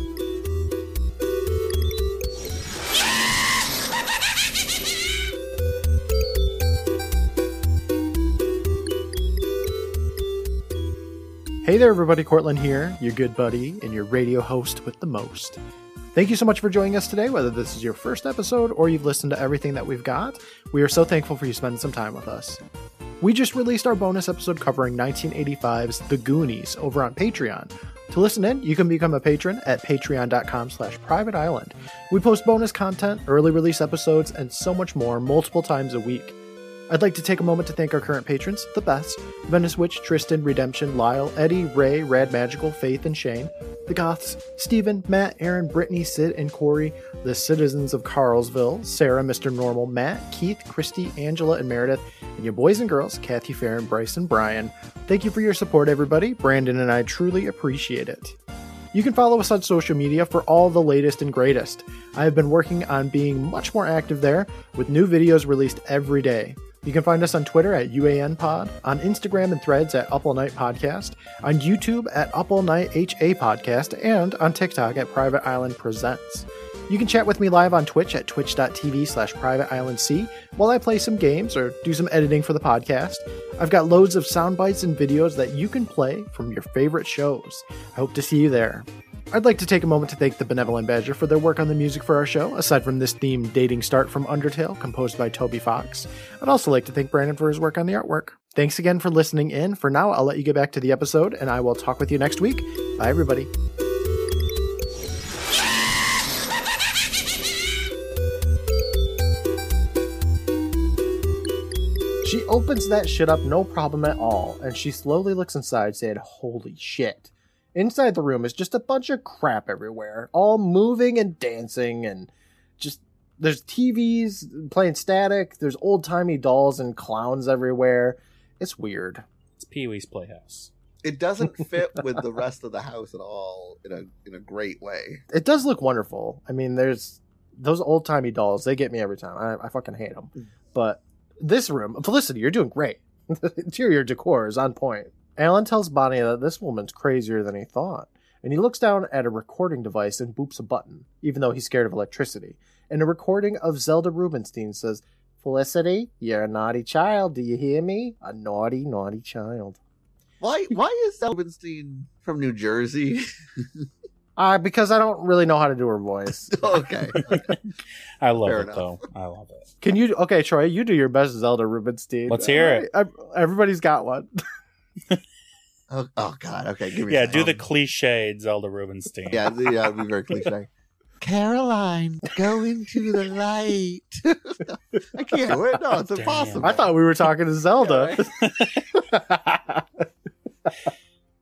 Hey there, everybody. Courtland here, your good buddy and your radio host with the most. Thank you so much for joining us today, whether this is your first episode or you've listened to everything that we've got. We are so thankful for you spending some time with us. We just released our bonus episode covering 1985's The Goonies over on Patreon. To listen in, you can become a patron at patreon.com slash private island. We post bonus content, early release episodes, and so much more multiple times a week. I'd like to take a moment to thank our current patrons, the best Venice Witch, Tristan, Redemption, Lyle, Eddie, Ray, Rad Magical, Faith, and Shane, the Goths, Stephen, Matt, Aaron, Brittany, Sid, and Corey, the citizens of Carlsville, Sarah, Mr. Normal, Matt, Keith, Christy, Angela, and Meredith, and your boys and girls, Kathy, Farron, Bryce, and Brian. Thank you for your support, everybody. Brandon and I truly appreciate it. You can follow us on social media for all the latest and greatest. I have been working on being much more active there with new videos released every day. You can find us on Twitter at UANPod, on Instagram and threads at Up All Night Podcast, on YouTube at Up All Night HA Podcast, and on TikTok at Private Island Presents. You can chat with me live on Twitch at twitch.tv slash C while I play some games or do some editing for the podcast. I've got loads of sound bites and videos that you can play from your favorite shows. I hope to see you there. I'd like to take a moment to thank the Benevolent Badger for their work on the music for our show, aside from this theme Dating Start from Undertale, composed by Toby Fox. I'd also like to thank Brandon for his work on the artwork. Thanks again for listening in. For now, I'll let you get back to the episode, and I will talk with you next week. Bye, everybody. She opens that shit up no problem at all, and she slowly looks inside, saying, Holy shit. Inside the room is just a bunch of crap everywhere, all moving and dancing, and just there's TVs playing static, there's old timey dolls and clowns everywhere. It's weird. It's Pee Wee's Playhouse. It doesn't [laughs] fit with the rest of the house at all in a in a great way. It does look wonderful. I mean, there's those old timey dolls, they get me every time. I, I fucking hate them. Mm. But this room, Felicity, you're doing great. the [laughs] interior decor is on point. Alan tells Bonnie that this woman's crazier than he thought, and he looks down at a recording device and boops a button, even though he's scared of electricity. And a recording of Zelda Rubinstein says, Felicity, you're a naughty child. Do you hear me? A naughty, naughty child. Why why is Elvinstein from New Jersey? [laughs] Uh, because I don't really know how to do her voice. [laughs] okay. [laughs] I love Fair it enough. though. I love it. Can you? Okay, Troy, you do your best Zelda Rubinstein. Let's hear it. I- everybody's got one. Oh, oh god, okay, give me Yeah, do the um, second. cliched Zelda Rubinstein. Yeah, the- yeah, it'd be very [laughs] cliche. Caroline, go into the light. [laughs] I can't do it. No, it's Damn. impossible. I thought we were talking to Zelda. [laughs]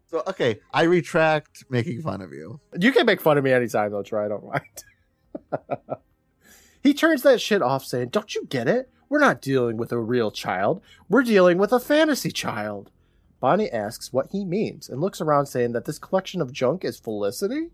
so. Okay, I retract making fun of you. you can make fun of me anytime, though, Troy. I don't mind. he turns that shit off, saying, "Don't you get it? We're not dealing with a real child. We're dealing with a fantasy child." Bonnie asks what he means and looks around, saying that this collection of junk is Felicity.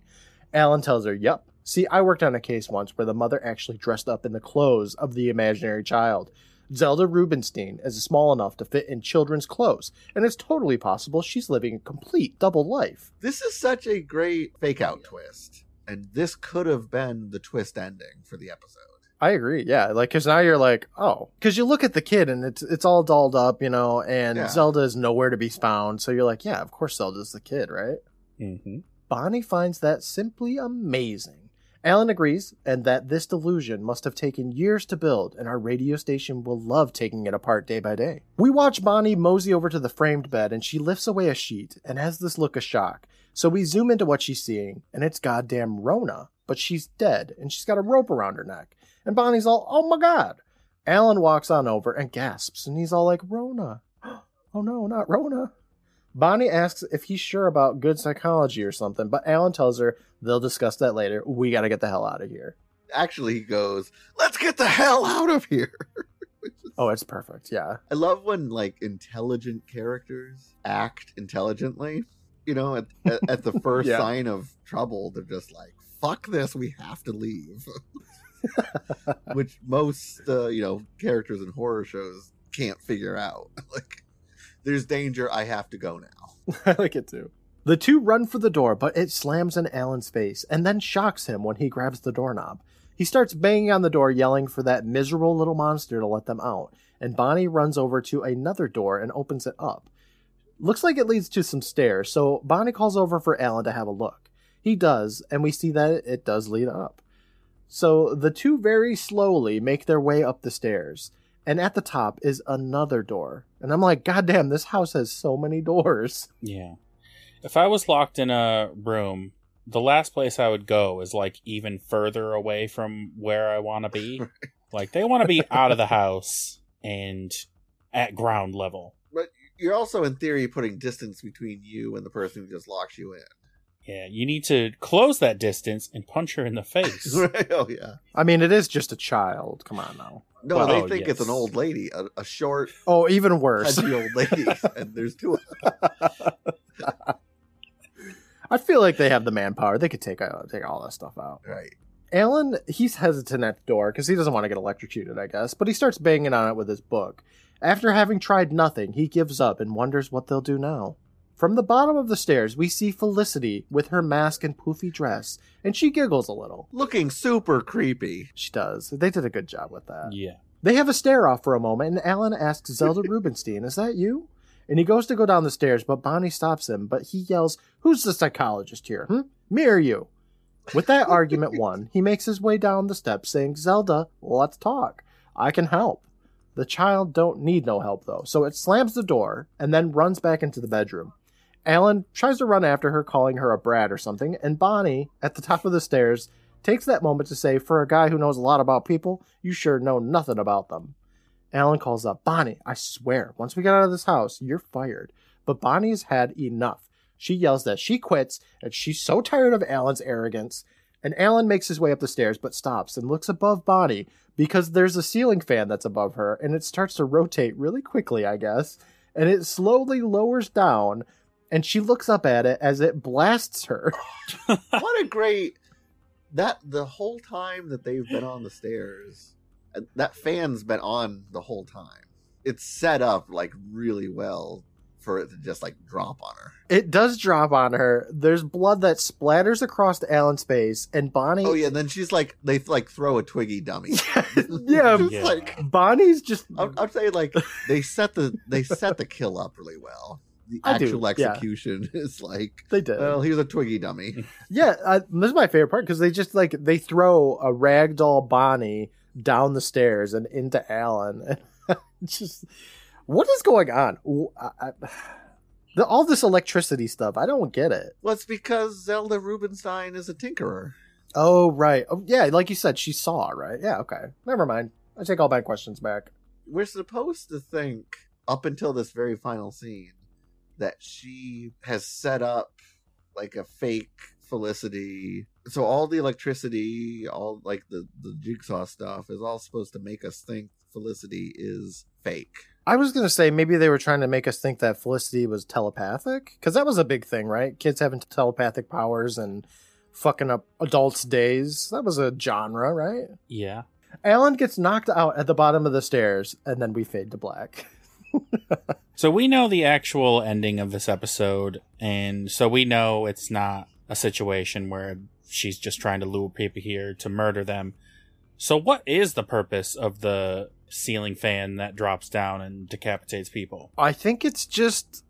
Alan tells her, Yep. See, I worked on a case once where the mother actually dressed up in the clothes of the imaginary child." Zelda Rubinstein is small enough to fit in children's clothes, and it's totally possible she's living a complete double life. This is such a great fake out twist, and this could have been the twist ending for the episode. I agree. Yeah, like because now you're like, oh, because you look at the kid and it's it's all dolled up, you know, and Yeah. Zelda is nowhere to be found. So you're like, yeah, of course Zelda's the kid, right? hmm Bonnie finds that simply amazing Alan agrees, and that this delusion must have taken years to build, and our radio station will love taking it apart day by day. We watch Bonnie mosey over to the framed bed, and she lifts away a sheet and has this look of shock. So we zoom into what she's seeing, and it's goddamn Rona, but she's dead, and she's got a rope around her neck. And Bonnie's all, oh my god. Alan walks on over and gasps, and he's all like, Rona. [gasps] Oh no, not Rona. Bonnie asks if he's sure about good psychology or something, but Alan tells her they'll discuss that later. We gotta get the hell out of here. Actually, he goes, "Let's get the hell out of here." [laughs] Oh, it's perfect. Yeah. I love when like intelligent characters act intelligently. You know, at, at, at the [laughs] first Yeah. sign of trouble, they're just like, "Fuck this, we have to leave." [laughs] Which most uh, you know characters in horror shows can't figure out. [laughs] like, there's danger. I have to go now. [laughs] I like it too. The two run for the door, but it slams in Alan's face and then shocks him when he grabs the doorknob. He starts banging on the door, yelling for that miserable little monster to let them out, and Bonnie runs over to another door and opens it up. Looks like it leads to some stairs, so Bonnie calls over for Alan to have a look. He does, and we see that it does lead up. So the two very slowly make their way up the stairs, and at the top is another door. And I'm like, God damn, this house has so many doors. [laughs] Yeah. If I was locked in a room, the last place I would go is like even further away from where I want to be. [laughs] like they want to be out of the house and at ground level. But you're also, in theory, putting distance between you and the person who just locks you in. Yeah, you need to close that distance and punch her in the face. [laughs] oh yeah. I mean, it is just a child. Come on now. No, Well, they oh, think it's an old lady, a, a short, Oh, even worse. pudgy old lady, [laughs] and there's two. [laughs] I feel like they have the manpower. They could take uh, take all that stuff out. Right. Alan, he's hesitant at the door because he doesn't want to get electrocuted, I guess, but he starts banging on it with his book. After having tried nothing, he gives up and wonders what they'll do now. From the bottom of the stairs, we see Felicity with her mask and poofy dress, and she giggles a little. Looking super creepy. She does. They did a good job with that. yeah. They have a stare off for a moment, and Alan asks Zelda [laughs] Rubinstein, Is that you? And he goes to go down the stairs, but Bonnie stops him, but he yells, Who's the psychologist here? Hmm? Me or you? With that [laughs] argument won, he makes his way down the steps, saying, Zelda, let's talk. I can help. The child don't need no help, though, so it slams the door and then runs back into the bedroom. Alan tries to run after her, calling her a brat or something, and Bonnie, at the top of the stairs, takes that moment to say, For a guy who knows a lot about people, you sure know nothing about them. Alan calls up, Bonnie, I swear, once we get out of this house, you're fired. But Bonnie's had enough. She yells that she quits, and she's so tired of Alan's arrogance. And Alan makes his way up the stairs, but stops and looks above Bonnie because there's a ceiling fan that's above her, and it starts to rotate really quickly, I guess. And it slowly lowers down, and she looks up at it as it blasts her. [laughs] [laughs] What a great that the whole time that they've been on the stairs, uh, that fan's been on the whole time. It's set up like really well for it to just like drop on her. It does drop on her. There's blood that splatters across Alan's face, and Bonnie. Oh yeah, and then she's like they like throw a twiggy dummy. [laughs] yeah, Yeah. like Bonnie's just. I'm, I'm saying like they set the they set the kill up really well. The I do, actual yeah. execution [laughs] is like, They did. well, here's a twiggy dummy. [laughs] Yeah, uh, this is my favorite part because they just like they throw a ragdoll Bonnie down the stairs and into Alan. It's [laughs] just what is going on? W- I- I- the, all this electricity stuff, I don't get it. Well, it's because Zelda Rubinstein is a tinkerer. Oh right, oh, yeah, like you said, she saw right. Yeah, okay, never mind. I take all my questions back. We're supposed to think up until this very final scene that she has set up like a fake Felicity. So all the electricity, all like the the jigsaw stuff is all supposed to make us think Felicity is fake. I was gonna say maybe they were trying to make us think that Felicity was telepathic because that was a big thing, right? Kids having telepathic powers and fucking up adults' days. That was a genre, right? Yeah. Alan gets knocked out at the bottom of the stairs, and then we fade to black. [laughs] So we know the actual ending of this episode, and so we know it's not a situation where she's just trying to lure people here to murder them. So what is the purpose of the ceiling fan that drops down and decapitates people? I think it's just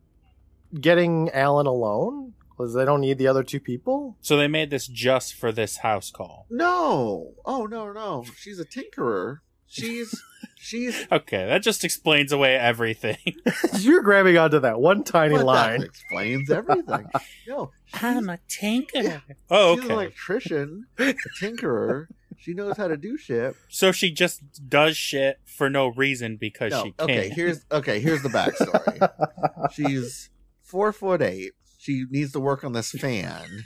getting Alan alone. because they don't need the other two people? So they made this just for this house call. No. Oh no no. She's a tinkerer. She's she's [laughs] Okay, that just explains away everything. [laughs] You're grabbing onto that one tiny but that line. explains everything. [laughs] No, I'm a tinker. Oh, she's an okay. electrician, a tinkerer. She knows how to do shit. So she just does shit for no reason because No, she can. okay. Here's okay. Here's the backstory. She's four foot eight. She needs to work on this fan,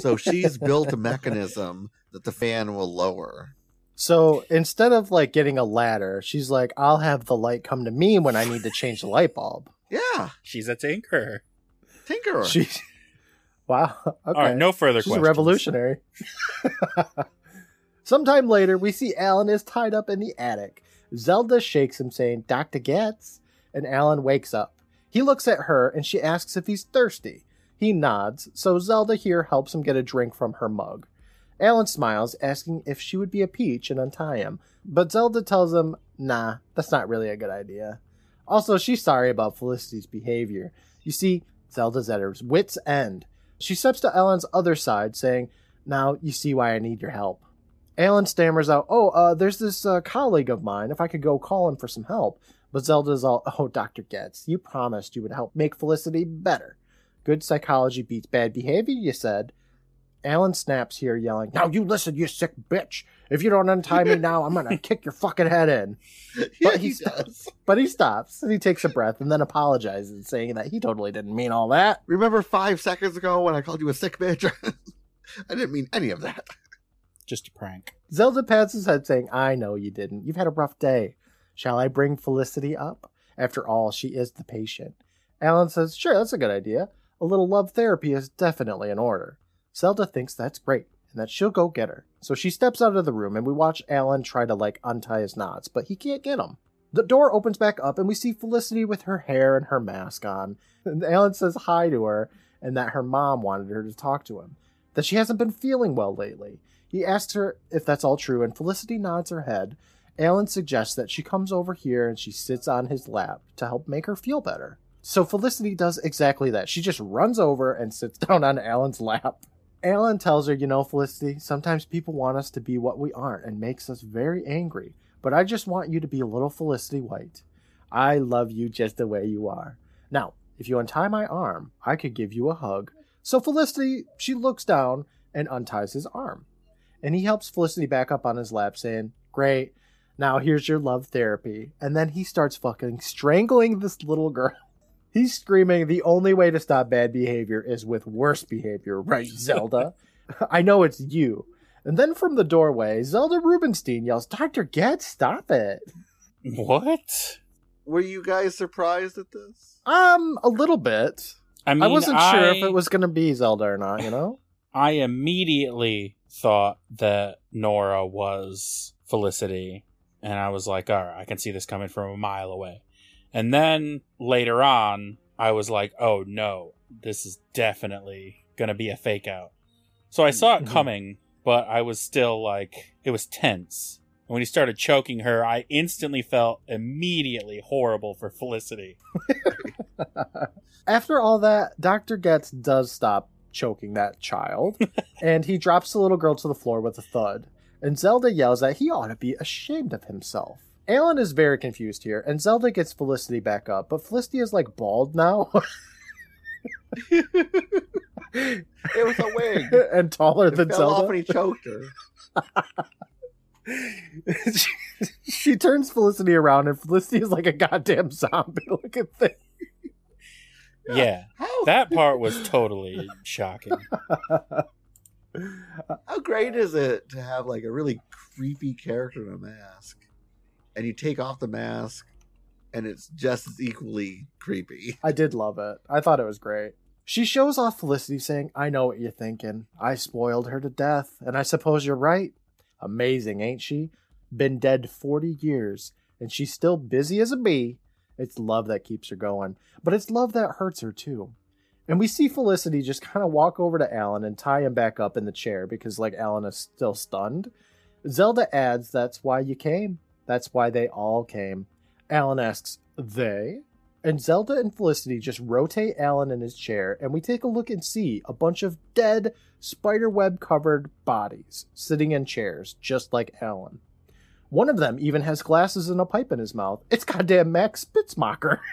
so she's built a mechanism that the fan will lower. So instead of like getting a ladder, she's like, I'll have the light come to me when I need to change the light bulb. [laughs] Yeah, She's a tinker. tinkerer. She Wow. Okay. All right, no further She's questions. a revolutionary. [laughs] Sometime later, we see Alan is tied up in the attic. Zelda shakes him, saying, Dr. Getz. And Alan wakes up. He looks at her and she asks if he's thirsty. He nods, so Zelda here helps him get a drink from her mug. Alan smiles, asking if she would be a peach and untie him, but Zelda tells him, nah, that's not really a good idea. Also, she's sorry about Felicity's behavior. You see, Zelda's at her wits' end. She steps to Alan's other side, saying, Now you see why I need your help. Alan stammers out, Oh, uh, there's this uh, colleague of mine, if I could go call him for some help. But Zelda's all, Oh, Dr. Getz, you promised you would help make Felicity better. Good psychology beats bad behavior, you said. Alan snaps here, yelling, Now you listen, you sick bitch. If you don't untie me [laughs] now, I'm gonna kick your fucking head in. [laughs] yeah, but he he's- does. But he stops and he takes a breath and then apologizes, saying that he totally didn't mean all that. Remember five seconds ago when I called you a sick bitch? [laughs] I didn't mean any of that. Just a prank. Zelda pats his head, saying, I know you didn't. You've had a rough day. Shall I bring Felicity up? After all, she is the patient. Alan says, Sure, that's a good idea. A little love therapy is definitely in order. Zelda thinks that's great and that she'll go get her. So she steps out of the room and we watch Alan try to like untie his knots, but he can't get them. The door opens back up and we see Felicity with her hair and her mask on. And Alan says hi to her and that her mom wanted her to talk to him, that she hasn't been feeling well lately. He asks her if that's all true, and Felicity nods her head. Alan suggests that she comes over here and she sits on his lap to help make her feel better. So Felicity does exactly that. She just runs over and sits [laughs] down on Alan's lap. Alan tells her, You know, Felicity, sometimes people want us to be what we aren't and makes us very angry, but I just want you to be a little Felicity White. I love you just the way you are. Now, if you untie my arm, I could give you a hug. So Felicity, she looks down and unties his arm. And he helps Felicity back up on his lap, saying, Great, now here's your love therapy. And then he starts fucking strangling this little girl. He's screaming, The only way to stop bad behavior is with worse behavior, right, Zelda? [laughs] I know it's you. And then from the doorway, Zelda Rubinstein yells, Dr. Getz, stop it. What? Were you guys surprised at this? Um, a little bit. I mean, I wasn't sure if it was going to be Zelda or not, you know? [laughs] I immediately thought that Nora was Felicity, and I was like, all right, I can see this coming from a mile away. And then later on, I was like, oh no, this is definitely going to be a fake out. So I saw it Mhm. coming, but I was still like, it was tense. And when he started choking her, I instantly felt immediately horrible for Felicity. [laughs] After all that, Dr. Getz does stop choking that child, [laughs] and he drops the little girl to the floor with a thud. And Zelda yells that he ought to be ashamed of himself. Alan is very confused here, and Zelda gets Felicity back up, but Felicity is like bald now [laughs] It was a wig. and taller It than fell off Zelda. and he choked her. [laughs] she, she turns Felicity around, and Felicity is like a goddamn zombie [laughs] looking thing. Yeah, How that part was totally shocking. how great is it to have like a really creepy character in a mask, and you take off the mask, and it's just as equally creepy. [laughs] I did love it. I thought it was great. She shows off Felicity, saying, I know what you're thinking. I spoiled her to death, and I suppose you're right. Amazing, ain't she? Been dead 40 years, and she's still busy as a bee. It's love that keeps her going, but it's love that hurts her too. And we see Felicity just kind of walk over to Alan and tie him back up in the chair because, like, Alan is still stunned. Zelda adds, That's why you came. That's why they all came. Alan asks, They? And Zelda and Felicity just rotate Alan in his chair, and we take a look and see a bunch of dead, spiderweb covered bodies sitting in chairs, just like Alan. One of them even has glasses and a pipe in his mouth. It's goddamn Max Spitzmacher. [laughs]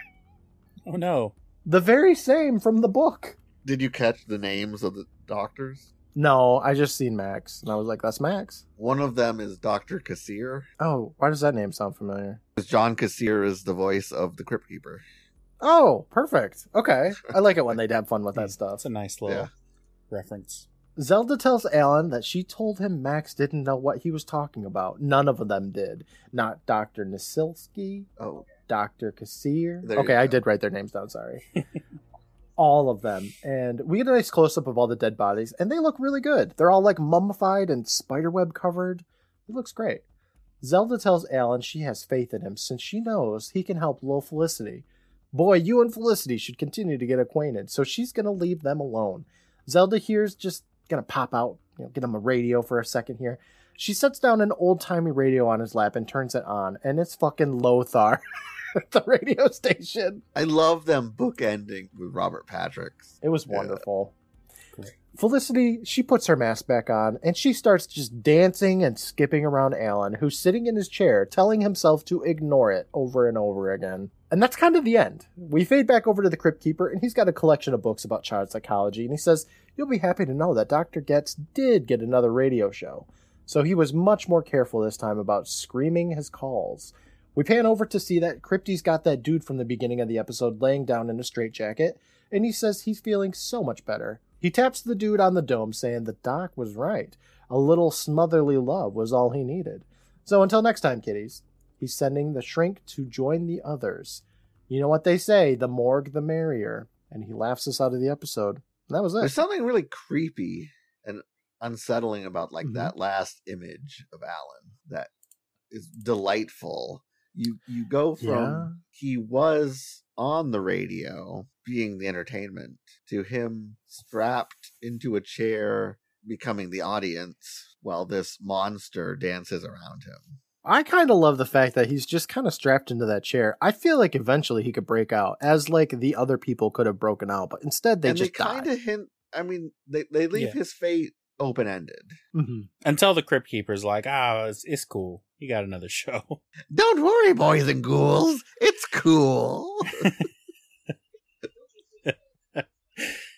Oh no. the very same from the book. Did you catch the names of the doctors? No, I just seen Max, and I was like, that's Max. One of them is Dr. Kassir. Oh, why does that name sound familiar? Because John Kassir is the voice of the Crypt Keeper. Oh, perfect. Okay. I like it when they have fun with that stuff. It's a nice little Yeah. reference. Zelda tells Alan that she told him Max didn't know what he was talking about. None of them did. Not Dr. Nasilski, Oh, Dr. Kassir. There Okay, I did write their names down, sorry. [laughs] all of them. And we get a nice close up of all the dead bodies, and they look really good. They're all like mummified and spiderweb covered. It looks great. Zelda tells Alan she has faith in him since she knows he can help little Felicity. Boy, you and Felicity should continue to get acquainted, so she's gonna leave them alone. Zelda here's just gonna pop out, you know, get him a radio for a second here. She sets down an old timey radio on his lap and turns it on, and it's fucking Lothar, [laughs] [laughs] the radio station. I love them bookending with Robert Patrick's. It was wonderful. Great. Felicity, she puts her mask back on and she starts just dancing and skipping around Alan, who's sitting in his chair, telling himself to ignore it over and over again. And that's kind of the end. We fade back over to the Crypt Keeper, and he's got a collection of books about child psychology, and he says, You'll be happy to know that Dr. Getz did get another radio show. So he was much more careful this time about screaming his calls. We pan over to see that Crypty's got that dude from the beginning of the episode laying down in a straitjacket, and he says he's feeling so much better. He taps the dude on the dome, saying the doc was right. A little smotherly love was all he needed. So until next time, kiddies, he's sending the shrink to join the others. You know what they say, the morgue the merrier. And he laughs us out of the episode. And that was it. There's something really creepy and unsettling about like Mhm. that last image of Alan that is delightful. You you go from Yeah. he was on the radio being the entertainment to him strapped into a chair becoming the audience while this monster dances around him. I kind of love the fact that he's just kind of strapped into that chair. I feel like eventually he could break out, as like the other people could have broken out, but instead they and just kind of hint I mean they they leave Yeah. his fate open ended. Mhm. Until the Crypt Keeper's like, ah, it's, it's cool. You got another show. Don't worry, boys and ghouls. It's cool. [laughs]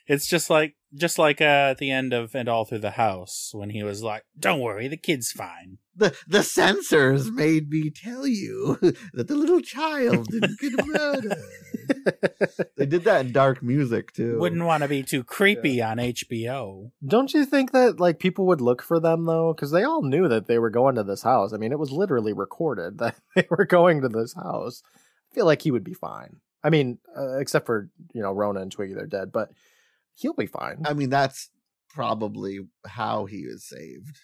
It's just like just like uh, at the end of And All Through the House when he was like, "Don't worry, the kid's fine." the the censors made me tell you [laughs] that the little child didn't get murdered. [laughs] they did that in dark music too. Wouldn't want to be too creepy on HBO. Don't you think that like people would look for them though? Because they all knew that they were going to this house. I mean, it was literally recorded [laughs] that they were going to this house. I feel like he would be fine. I mean, uh, except for you know Rona and Twiggy, they're dead, but he'll be fine. I mean, that's probably how he was saved.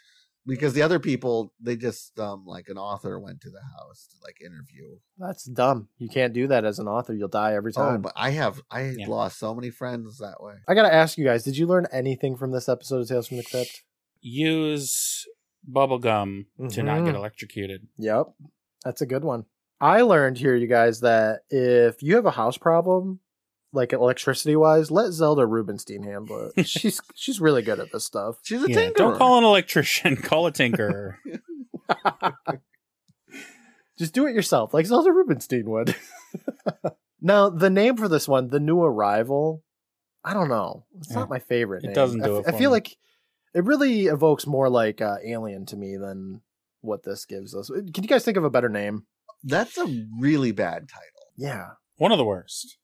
Because the other people, they just um like an author went to the house to like interview. That's dumb. You can't do that as an author. You'll die every time Oh, but I have I Yeah. lost so many friends that way. I gotta ask you guys: Did you learn anything from this episode of Tales from the Crypt? Use bubblegum to not get Mhm. electrocuted. Yep, that's a good one. I learned here, you guys, that if you have a house problem, like electricity wise, let Zelda Rubinstein handle it. [laughs] she's she's really good at this stuff. She's a Yeah, tinkerer. don't call an electrician. [laughs] Call a tinkerer. [laughs] Just do it yourself, like Zelda Rubinstein would. now, the name for this one, the new arrival, I don't know. It's Yeah. not my favorite. It name. doesn't I do f- it I for feel me. like it really evokes more like uh, Alien to me than what this gives us. Can you guys think of a better name? That's a really bad title. Yeah. One of the worst.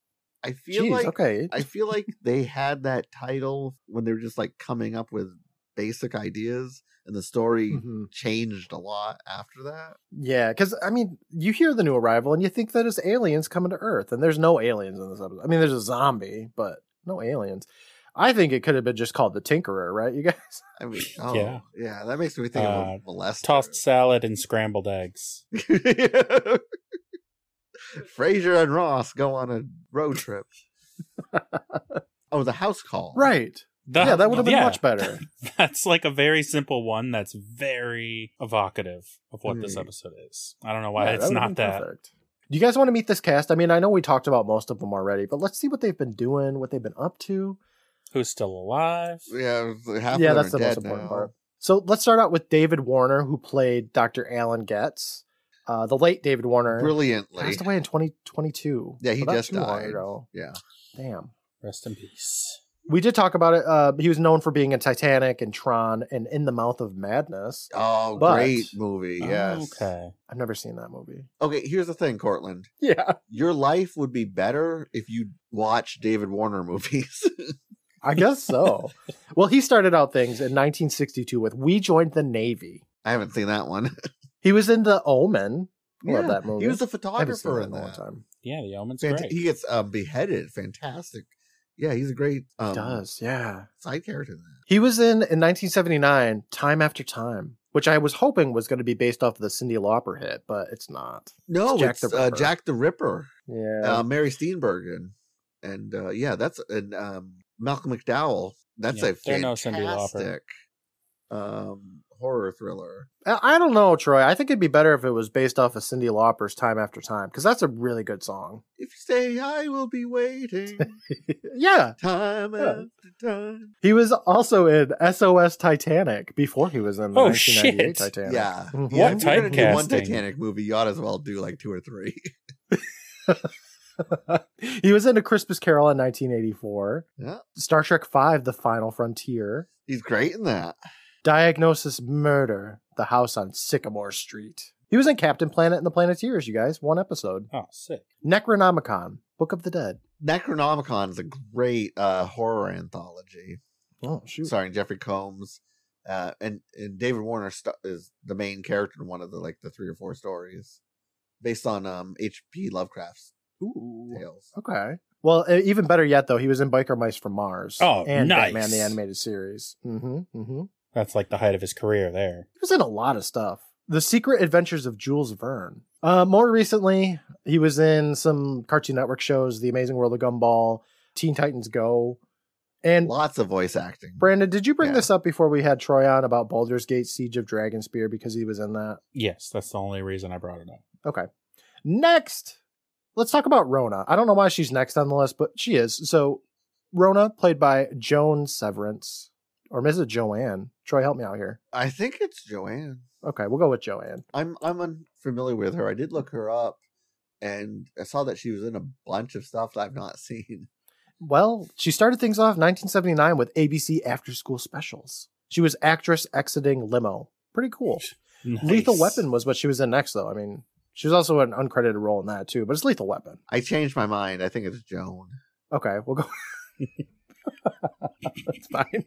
I feel Jeez, like okay. I feel like they had that title when they were just like coming up with basic ideas, and the story Mhm. changed a lot after that. Yeah, because I mean, you hear the new arrival and you think that it's aliens coming to Earth, and there's no aliens in this episode. I mean, there's a zombie, but no aliens. I think it could have been just called the Tinkerer, right, you [laughs] guys? I mean, oh, Yeah. yeah, that makes me think of Uh, a molester. Tossed salad and scrambled eggs. [laughs] Frasier and Ross go on a road trip. [laughs] oh, the house call. The- Right. yeah, that would have been yeah. much better. [laughs] That's like a very simple one that's very evocative of what this Hmm. episode is. I don't know why Yeah, it's that not that. perfect. Do you guys want to meet this cast? I mean, I know we talked about most of them already, but let's see what they've been doing, what they've been up to. Who's still alive? Yeah, half yeah, of that's the most important now. part. So let's start out with David Warner, who played Dr. Alan Getz. Uh, the late David Warner Brilliantly. passed away in 2022. Yeah, he so just died. ago. Yeah. Damn. Rest in peace. We did talk about it. Uh, he was known for being in Titanic and Tron and In the Mouth of Madness. Oh, But- great movie. Yes. Okay. I've never seen that movie. Okay, here's the thing, Courtland. Yeah. Your life would be better if you watch David Warner movies. [laughs] I guess so. [laughs] well, he started out things in 1962 with We Joined the Navy. I haven't seen that one. [laughs] He was in The Omen. Love Yeah, that movie. He was a I haven't seen photographer in in a long that. time. Yeah, the omen's Fant- great. he gets um, beheaded. Fantastic. Yeah, he's a great um, Does, yeah. side character in that. He was in, in 1979, Time After Time, which I was hoping was going to be based off of the Cyndi Lauper hit, but it's not. No, It's Jack it's the uh, Ripper. Jack the Ripper. Yeah. Uh, Mary Steenburgen. And uh, yeah, that's and um, Malcolm McDowell. That's Yeah, a they're no Cyndi Lauper. fantastic um, horror thriller. I I don't know, Troy. I think it'd be better if it was based off of Cyndi Lauper's Time After Time, because that's a really good song. If you say I will be waiting. [laughs] yeah. time Yeah. after time. He was also in SOS Titanic before he was in the Oh, 1998 shit. Titanic. Yeah. Mhm. yeah. What if you're do one? Titanic movie, you ought as well do like two or three. [laughs] [laughs] he was in A Christmas Carol in 1984. Yeah. Star Trek V, The Final Frontier. He's great in that. Diagnosis Murder, The House on Sycamore Street. He was in Captain Planet and the Planeteers, you guys. One episode. Oh, sick. Necronomicon, Book of the Dead. Necronomicon is a great uh, horror anthology. Oh, shoot. starring Jeffrey Combs, uh, and and David Warner st- is the main character in one of the like the three or four stories, based on um H.P. Lovecraft's Ooh. tales. Okay. Well, even better yet, though, he was in Biker Mice from Mars. Oh, and nice. Batman the Animated Series. Mm-hmm. Mm-hmm. That's like the height of his career there. He was in a lot of stuff. The Secret Adventures of Jules Verne. Uh, more recently, he was in some Cartoon Network shows, The Amazing World of Gumball, Teen Titans Go. And Lots of voice acting. Brandon, did you bring Yeah. this up before we had Troy on about Baldur's Gate Siege of Dragonspear because he was in that? Yes, that's the only reason I brought it up. Okay. Next, let's talk about Rona. I don't know why she's next on the list, but she is. So, Rona, played by Joan Severance, or Mrs. Joanne. Troy, help me out here. I think it's Joanne. Okay, we'll go with Joanne. I'm I'm unfamiliar with her. I did look her up, and I saw that she was in a bunch of stuff that I've not seen. Well, she started things off 1979 with ABC After School Specials. She was actress exiting limo. Pretty cool. [laughs] Lethal Weapon was what she was in next, though. I mean, she was also an uncredited role in that too, but it's Lethal Weapon. I changed my mind. I think it's Joan. Okay, we'll go. [laughs] That's fine.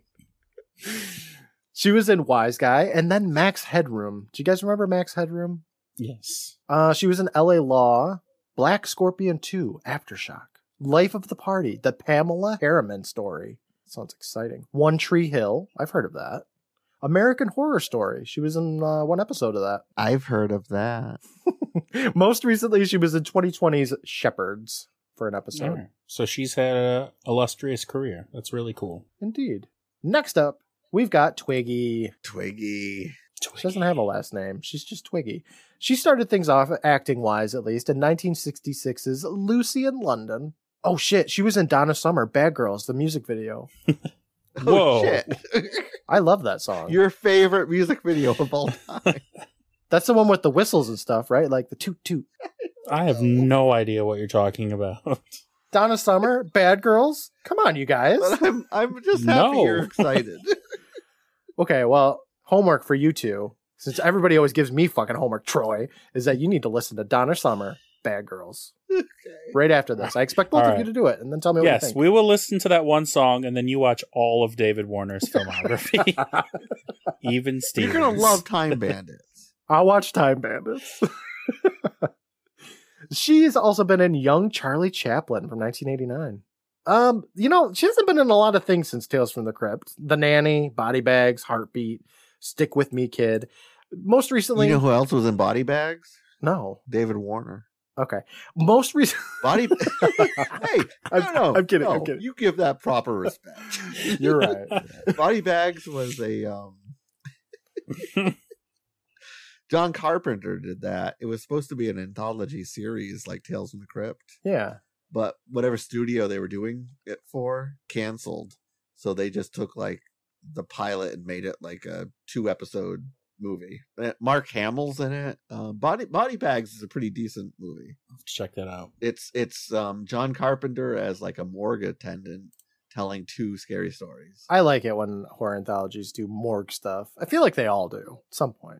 She was in Wise Guy and then Max Headroom. Do you guys remember Max Headroom? Yes. Uh, she was in LA Law, Black Scorpion 2, Aftershock, Life of the Party, the Pamela Harriman story. Sounds exciting. One Tree Hill. I've heard of that. American Horror Story. She was in uh, one episode of that. I've heard of that. [laughs] Most recently, she was in 2020's Shepherds for an episode. Alright. So she's had a illustrious career. That's really cool. Indeed. Next up, we've got Twiggy. Twiggy. She doesn't have a last name. She's just Twiggy. She started things off acting wise, at least, in 1966's Lucy in London. Oh shit, she was in Donna Summer, Bad Girls, the music video. [laughs] Oh, Whoa. shit. I love that song. Your favorite music video of all [laughs] time. That's the one with the whistles and stuff, right? Like the toot toot. I have oh. no idea what you're talking about. Donna Summer, Bad Girls. Come on, you guys. But I'm I'm just happy No. you're excited. [laughs] Okay, well, homework for you two, since everybody always gives me fucking homework, Troy, is that you need to listen to Donna Summer, Bad Girls. okay. Right after this. I expect both All of you to do it and then tell me what you yes, think. we will listen to that one song and then you watch all of David Warner's filmography. [laughs] Even Stevens. You're gonna love Time Bandits. I'll watch Time Bandits. [laughs] She's also been in Young Charlie Chaplin from 1989. Um, you know, she hasn't been in a lot of things since Tales from the Crypt. The Nanny, Body Bags, Heartbeat, Stick With Me Kid. Most recently, You know who else was in Body Bags? no. David Warner. Okay. Most recently, Body. [laughs] hey, I'm- no, no, I'm kidding, I'm kidding. You give that proper respect. [laughs] you're right. [laughs] Body Bags was a um John Carpenter did that. It was supposed to be an anthology series like Tales from the Crypt, Yeah. But whatever studio they were doing it for canceled. So they just took like the pilot and made it like a two episode movie. Uh, Mark Hamill's in it. Um, Body Body Bags is a pretty decent movie. Check that out. It's it's um, John Carpenter as like a morgue attendant telling two scary stories. I like it when horror anthologies do morgue stuff. I feel like they all do at some point.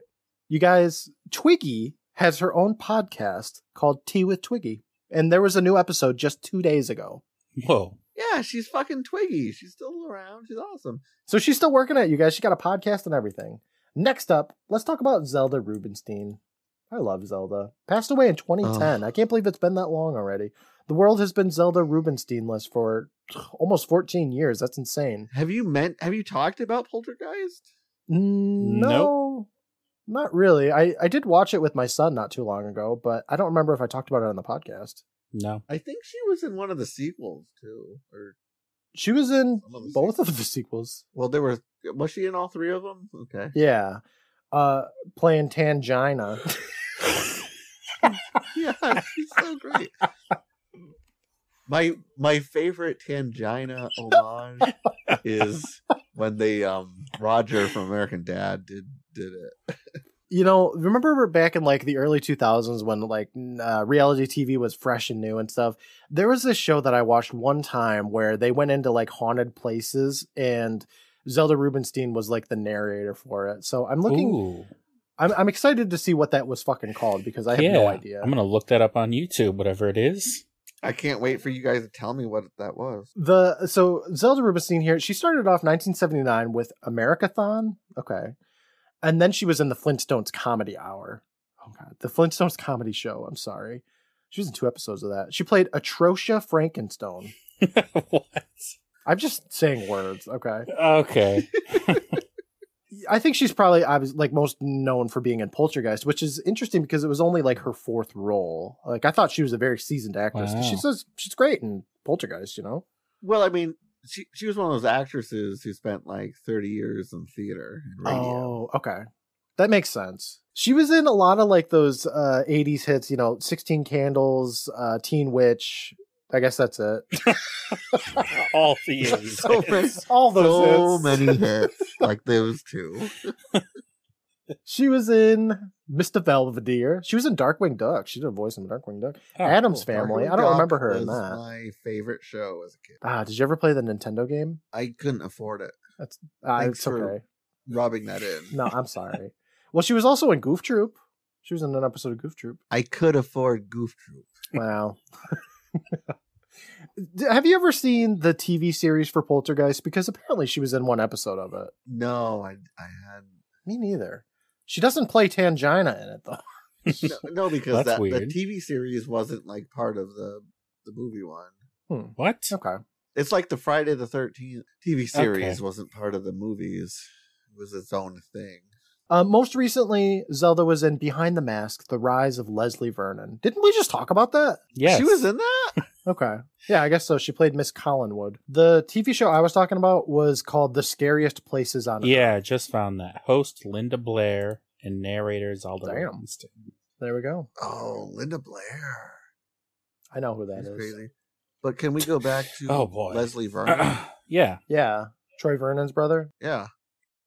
You guys, Twiggy has her own podcast called Tea with Twiggy. And there was a new episode just two days ago. Whoa. Yeah, she's fucking Twiggy. She's still around. She's awesome. So she's still working at you guys. She got a podcast and everything. Next up, let's talk about Zelda Rubinstein. I love Zelda. Passed away in 2010. I can't believe it's been that long already. The world has been Zelda Rubinstein-less for almost 14 years. That's insane. Have you meant? Have you talked about Poltergeist? No, not really. I, I did watch it with my son not too long ago, but I don't remember if I talked about it on the podcast. No. I think she was in one of the sequels too. Or She was in of the both of the sequels. well, there were. Was she in all three of them? Okay. Yeah. Uh, playing Tangina. [laughs] yeah, she's so great. My my favorite Tangina homage [laughs] is when they um Roger from American Dad did did it. you know, remember back in like the early 2000s when like uh, reality TV was fresh and new and stuff? There was this show that I watched one time where they went into like haunted places and Zelda Rubinstein was like the narrator for it. So I'm looking, Ooh. I'm, I'm excited to see what that was fucking called because I have yeah. no idea. I'm gonna look that up on YouTube, whatever it is. I can't wait for you guys to tell me what that was. The so Zelda Rubinstein here, she started off 1979 with Americathon. Okay. And then she was in the Flintstones comedy hour. Oh god. The Flintstones comedy show. I'm sorry. She was in two episodes of that. She played Atrocia Frankenstone. [laughs] what? I'm just saying words, okay. Okay. [laughs] I think she's probably I was like most known for being in Poltergeist, which is interesting because it was only like her fourth role. Like I thought she was a very seasoned actress. 'cause She says she's great in Poltergeist, you know. Well, I mean, she she was one of those actresses who spent like thirty years in theater and radio. Oh, okay. That makes sense. She was in a lot of like those uh 80s hits, you know, 16 Candles, uh Teen Witch. I guess that's it. [laughs] All the A's. [laughs] So many- [laughs] All those so hits. many hits like those two. She was in Mr. Belvedere. She was in Darkwing Duck. She did a voice in Darkwing Duck. Oh, Adam's cool. Family. Darkwing I don't Duck remember her in that. My favorite show as a kid. Ah, did you ever play the Nintendo game? I couldn't afford it. Ah, Thanks it's for- okay. Rubbing that in. No, I'm sorry. well, she was also in Goof Troop. She was in an episode of Goof Troop. I could afford Goof Troop. Wow. Have you ever seen the TV series for Poltergeist? Because apparently she was in one episode of it. No, I I had Me neither. She doesn't play Tangina in it though. [laughs] no, [laughs] no because that the. TV series wasn't like part of the the movie one. What? Okay. It's like the Friday the Thirteenth TV series Okay. wasn't part of the movies. It was its own thing. Uh, most recently, Zelda was in Behind the Mask: The Rise of Leslie Vernon. Didn't we just talk about that? Yes. She was in that. Okay. Yeah, I guess so. She played Miss Collinwood. The TV show I was talking about was called The Scariest Places on Earth. Yeah, just found that. Host Linda Blair and narrator Zelda Damn. Rubinstein. There we go. Oh, Linda Blair. I know who that That's is. crazy. But can we go back to [laughs] Oh, boy. Leslie [clears throat] Vernon? yeah. Yeah. Troy Vernon's brother. yeah,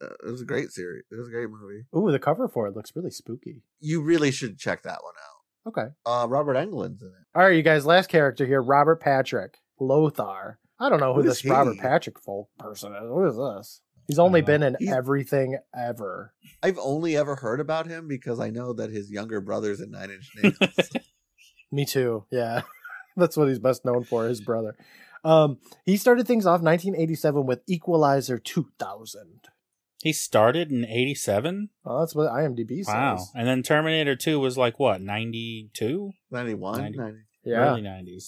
uh, it was a great series. It was a great movie. Ooh, the cover for it looks really spooky. You really should check that one out. Okay. Uh, Robert Englund's in it. All right, you guys. Last character here, Robert Patrick Lothar. I don't know who Who this is Robert? Patrick folk person is. Who is this? He's only been in He's- everything ever. I've only ever heard about him because I know that his younger brother's in Nine Inch Nails. [laughs] Me too. Yeah, [laughs] that's what he's best known for. His brother. Um, he started things off 1987 with Equalizer 2000. He started in 87? Oh, that's what IMDb says. Wow. And then Terminator 2 was like what, 92? 91, Ninety. 90. Yeah. Early 90s.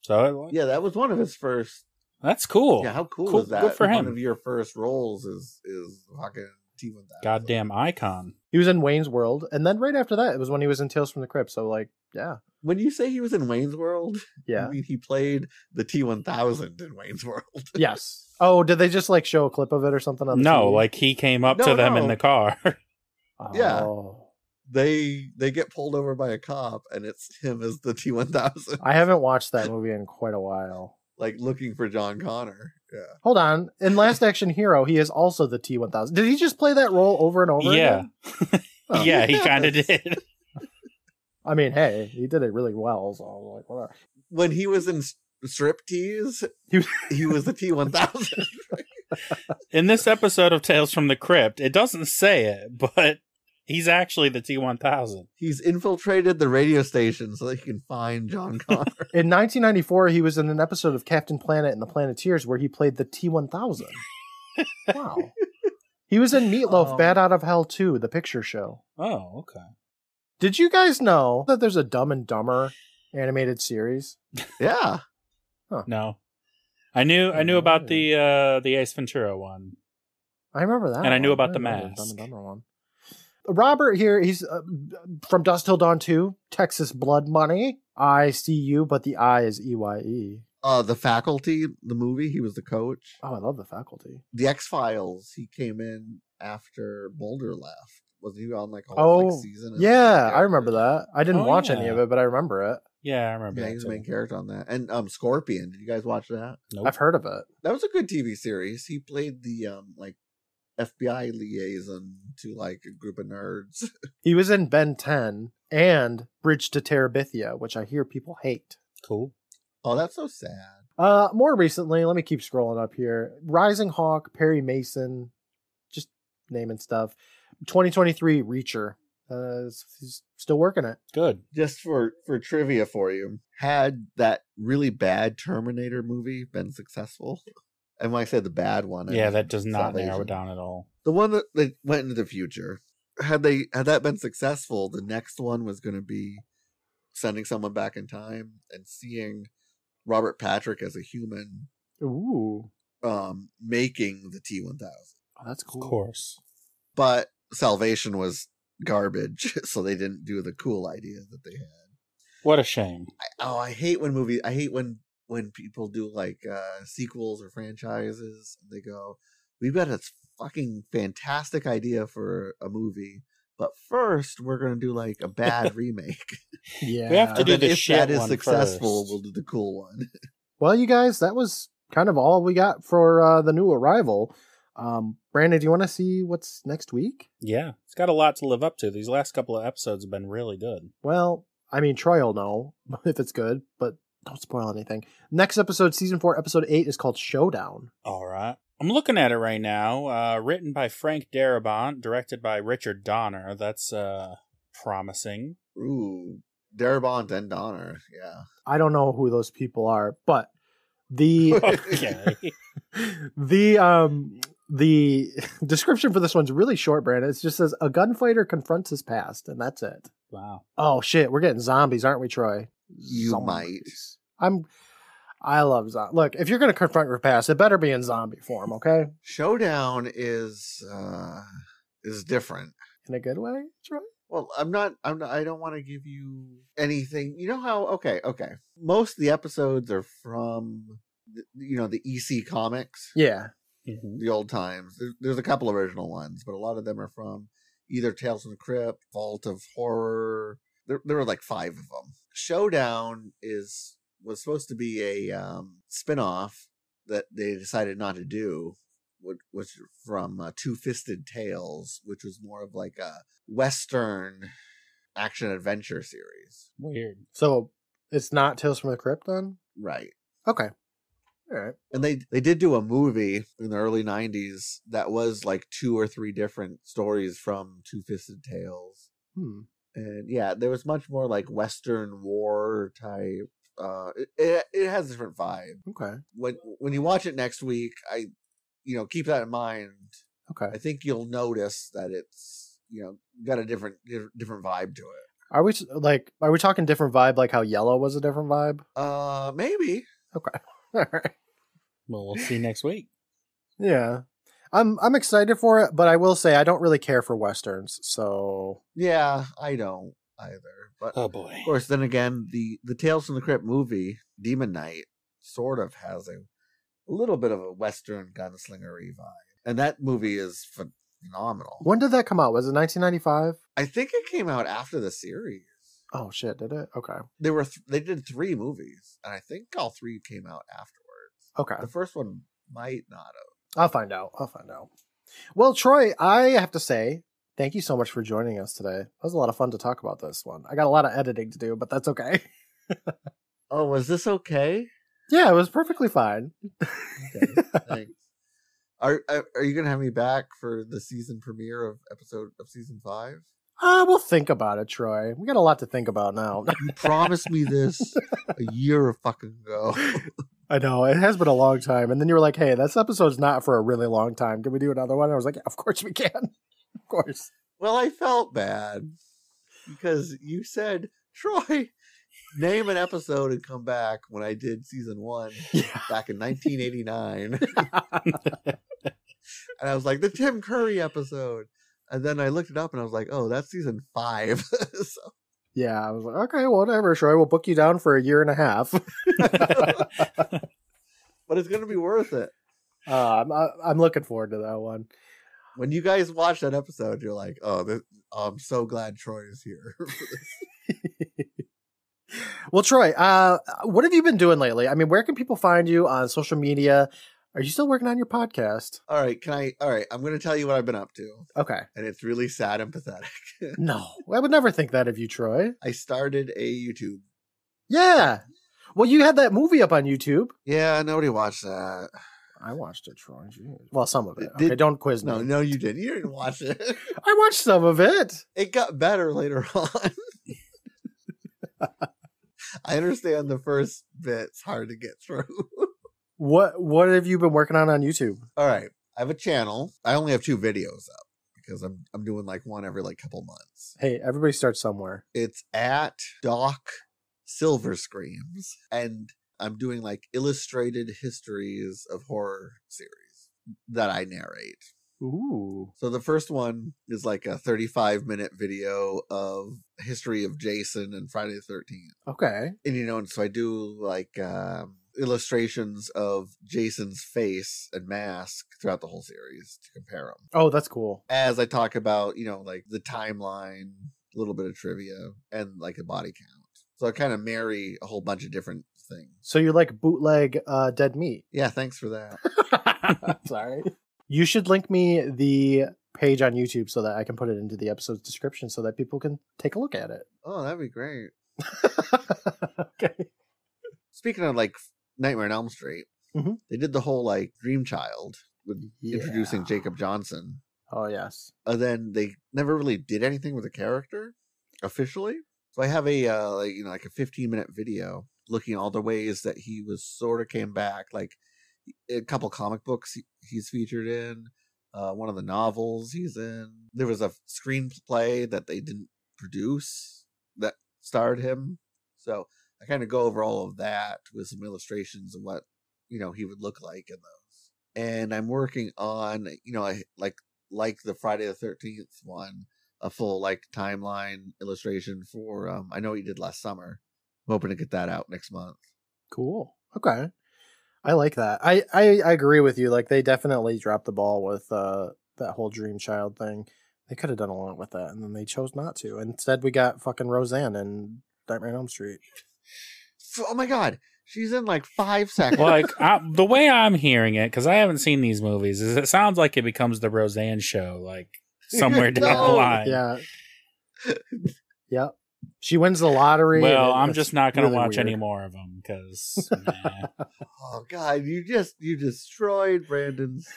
So it, Yeah, that was one of his first. that's cool. Yeah, how cool, Cool- is that? good for One him. of your first roles is is fucking T one thousand. Goddamn icon. He was in Wayne's World, and then right after that, it was when he was in Tales from the Crypt. So, like, yeah, When you say he was in Wayne's World, yeah, I mean he played the T one thousand in Wayne's World. yes. Oh, did they just like show a clip of it or something on the No, TV? like he came up No, to them in the car. [laughs] Yeah. Oh. they they get pulled over by a cop, and it's him as the T one thousand, I haven't watched that movie in quite a while. like looking for John Connor. Yeah, Hold on. In Last Action Hero, he is also the T one thousand. Did he just play that role over and over? Yeah. again? [laughs] Oh. yeah, he kind of did. [laughs] I mean, hey, he did it really well. So I was like, whatever. when he was in strip tease, He was- [laughs] he was the T one thousand. [laughs] In this episode of Tales from the Crypt, it doesn't say it, but he's actually the T1000. He's infiltrated the radio station so that he can find John [laughs] Connor. In 1994, he was in an episode of Captain Planet and the Planeteers where he played the T one thousand. Wow. He was in Meatloaf, Um, Bat Out of Hell 2, the picture show. Oh, okay. Did you guys know that there's a Dumb and Dumber animated series? yeah, No. I knew I knew about the uh the Ace Ventura one. I remember that. And I knew one. about the remember mask. Dumb and Dumber one. Robert here, he's uh, from Dusk Till Dawn 2, Texas Blood Money. I see you, but the I is E Y E. uh, the faculty, the movie. He was the coach. Oh, I love the faculty. The X Files. He came in after Mulder left. Was he on like a whole like, Oh, season? yeah, I remember that. I didn't Oh, watch any of it, but I remember it. Yeah, I remember Yeah, that he was the main character on that. And um, Scorpion. Did you guys watch that? Nope. I've heard of it. That was a good TV series. He played the um like FBI liaison to like a group of nerds. [laughs] He was in Ben 10 and Bridge to Terabithia, which I hear people hate. Cool. Oh, that's so sad. Uh, more recently, let me keep scrolling up here. Rising Hawk, Perry Mason, just naming stuff. 2023 Reacher. Uh, he's still working it. Good. Just for for trivia for you, had that really bad Terminator movie been successful? And when I say the bad one, I Yeah, mean that does not narrow Salvation. it down at all. the one that, that went into the future had they had that been successful the next one was going to be sending someone back in time and seeing robert patrick as a human Ooh, um making the t1000 oh, that's cool. Of course. but salvation was garbage [laughs] so they didn't do the cool idea that they had What a shame. I, oh i hate when movies i hate when when people do like uh sequels or franchises and they go we've got a fucking fantastic idea for a movie but first we're gonna do like a bad [laughs] remake Yeah. We have to and do then the if shit that is one successful first. we'll do the cool one [laughs] Well, you guys, that was kind of all we got for uh, the new arrival. Um, Brandon, do you want to see what's next week? Yeah, it's got a lot to live up to. These last couple of episodes have been really good. Well, I mean, Troy will know [laughs] if it's good, but don't spoil anything. Next episode, season four, episode eight, is called Showdown. All right. I'm looking at it right now. Uh, written by Frank Darabont, directed by Richard Donner. That's uh, promising. ooh darabont and donner yeah I don't know who those people are, but the [laughs] Okay. [laughs] the um the [laughs] description for this one's really short, Brandon. It just says a gunfighter confronts his past, and that's it. wow. Oh shit, we're getting zombies, aren't we, Troy? You might. I'm. I love zombies. Look, if you're gonna confront your past, it better be in zombie form, okay? showdown is uh is different In a good way, Troy. well i'm not i'm not i don't want to give you anything you know how okay okay most of the episodes are from the, you know the ec comics Yeah. Mhm. the old times there's, there's a couple original ones but a lot of them are from either tales from the crypt vault of horror there, there were like five of them showdown is was supposed to be a um spin-off that they decided not to do which was from uh, two fisted tales which was more of like a western action adventure series Weird. So it's not Tales from the Crypt then. right Okay. All right. and they they did do a movie in the early 90s that was like two or three different stories from two fisted tales Hmm. and yeah there was much more like western war type uh it, it, it has a different vibe Okay. when when you watch it next week i you know keep that in mind Okay. i think you'll notice that it's you know got a different different vibe to it Are we like? Are we talking different vibe? Like how Yellow was a different vibe? uh maybe Okay. [laughs] All right. Well, we'll see next week. Yeah. I'm I'm excited for it, but I will say I don't really care for westerns. So yeah i don't either but Oh boy. Of course, then again, the the Tales from the Crypt movie, Demon Knight, sort of has a, a little bit of a Western gunslingery vibe, and that movie is phenomenal. When did that come out? Was it 1995? I think it came out after the series. Oh shit, did it? Okay. They were th- they did three movies, and I think all three came out afterwards. Okay. The first one might not have. I'll find out. I'll find out. Well, Troy, I have to say, thank you so much for joining us today. It was a lot of fun to talk about this one. I got a lot of editing to do, but that's okay. [laughs] Oh, was this okay? yeah, it was perfectly fine. Okay, thanks. Are are are you gonna have me back for the season premiere of episode of season five? Uh, we'll think about it, Troy. We got a lot to think about now. You promised me this a [laughs] year fucking ago. I know it has been a long time, and then you were like, "Hey, this episode's not for a really long time. Can we do another one?" And I was like, yeah, "Of course we can. [laughs] of course." Well, I felt bad because you said, Troy, name an episode and come back when I did season one [laughs] Yeah. back in 1989. and I was like, the Tim Curry episode. And then I looked it up and I was like, oh, that's season five. [laughs] so, yeah, I was like, "Okay, whatever, Troy. We'll book you down for a year and a half." [laughs] but it's going to be worth it. uh, I'm I- I'm looking forward to that one. When you guys watch that episode, you're like, oh, this, I'm so glad Troy is here. [laughs] Well, Troy, uh, what have you been doing lately? I mean, where can people find you on social media? Are you still working on your podcast? all right, can I? All right, I'm going to tell you what I've been up to. Okay. And it's really sad and pathetic. [laughs] No, I would never think that of you, Troy. I started a YouTube. Yeah. Well, you had that movie up on YouTube. Yeah, nobody watched that. I watched it, Troy. Well, some of it. Did- okay, don't quiz No, me. no, you didn't. You didn't watch it. [laughs] I watched some of it. It got better later [laughs] on. I understand the first bit's hard to get through. What What have you been working on on YouTube? All right, I have a channel. I only have two videos up because I'm I'm doing like one every like couple months. Hey, everybody starts somewhere. It's at Doc Silver Screams, and I'm doing like illustrated histories of horror series that I narrate. Ooh. So the first one is like a 35 minute video of history of Jason and Friday the 13th. Okay. And you know, and so I do like um illustrations of Jason's face and mask throughout the whole series to compare them. Oh, that's cool. As I talk about, you know, like the timeline, a little bit of trivia, and like a body count. So I kind of marry a whole bunch of different things. So you're like bootleg uh, dead meat? Yeah, thanks for that. [laughs] Sorry. You should link me the page on YouTube so that I can put it into the episode's description so that people can take a look at it. Oh, that'd be great. [laughs] okay. Speaking of like Nightmare on Elm Street, Mhm. they did the whole like Dream Child with introducing Jacob Johnson. Oh yes. and then they never really did anything with the character officially. So I have a uh, like you know like a 15 minute video looking at all the ways that he was sort of came back, like a couple comic books he- he's featured in, uh, one of the novels he's in. There was a screenplay that they didn't produce that starred him. So I kind of go over all of that with some illustrations of what you know he would look like in those. And I'm working on you know I like like the Friday the Thirteenth one, a full like timeline illustration for. um I know what you did last summer. I'm hoping to get that out next month. Cool. Okay. I like that. I, I I agree with you. Like they definitely dropped the ball with uh that whole Dream Child thing. They could have done a lot with that, and then they chose not to. Instead, we got fucking Roseanne and Nightmare on Elm Street. F- Oh my god, she's in like five seconds. Like [laughs] I, the way I'm hearing it, because I haven't seen these movies, is it sounds like it becomes the Roseanne show, like [laughs] somewhere down the line. Yeah. [laughs] yep. She wins the lottery. Well, I'm just not going to really watch weird. any more of them because oh god, you just you destroyed Brandon's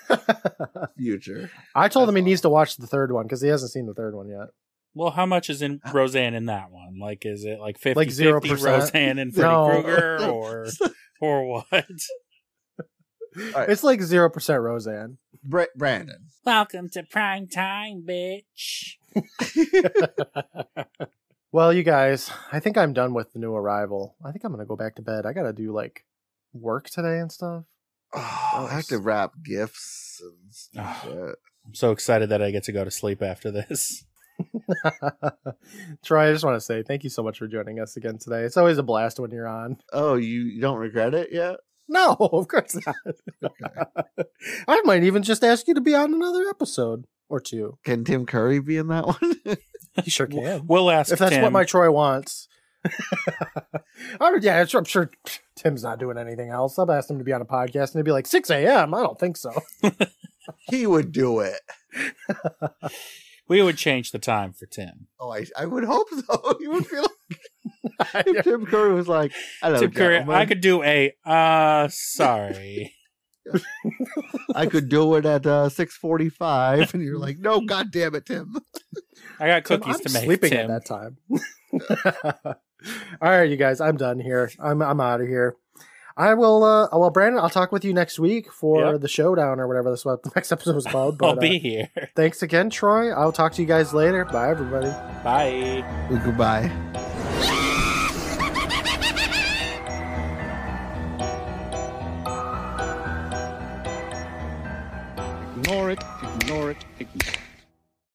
future. I told him he That's needs to watch the third one because he hasn't seen the third one yet. Well, how much is in Roseanne in that one? Like, is it like 50 Like 0%? Roseanne and [laughs] Freddy No. Krueger [laughs] or or what? right. It's like zero percent Roseanne. Bra- Brandon, Welcome to prime time, bitch. [laughs] Well, you guys, I think I'm done with the new arrival. I think I'm gonna go back to bed. I gotta do like work today and stuff. oh, [sighs] I have to wrap gifts and [sighs] Ah. shit. I'm so excited that I get to go to sleep after this. [laughs] Troy, I just want to say thank you so much for joining us again today. It's always a blast when you're on. Oh, you, you don't regret it yet? No, [laughs] of course not. [laughs] I might even just ask you to be on another episode or two. Can Tim Curry be in that one? He sure can. We'll ask if that's Tim. what my Troy wants. I would, yeah, I'm sure, I'm sure Tim's not doing anything else. I've asked him to be on a podcast, and he'd be like, 6 a.m. I don't think so. he would do it. We would change the time for Tim. Oh, I, I would hope [laughs] so. You would feel like [laughs] if Tim Curry was like, I don't Tim Curry, I could do a uh sorry. [laughs] I could do it at uh, six forty-five, and you're like, no, god damn it, Tim. I got cookies I'm to make. sleeping Tim. at that time. All right, you guys, I'm done here. I'm I'm out of here. I will. uh Well, Brandon, I'll talk with you next week for Yep. the showdown or whatever this what [laughs] the next episode was called. I'll But be uh, here. thanks again, Troy. I'll talk to you guys later. Bye, everybody. Bye. Goodbye. Ignore it, ignore it, ignore it.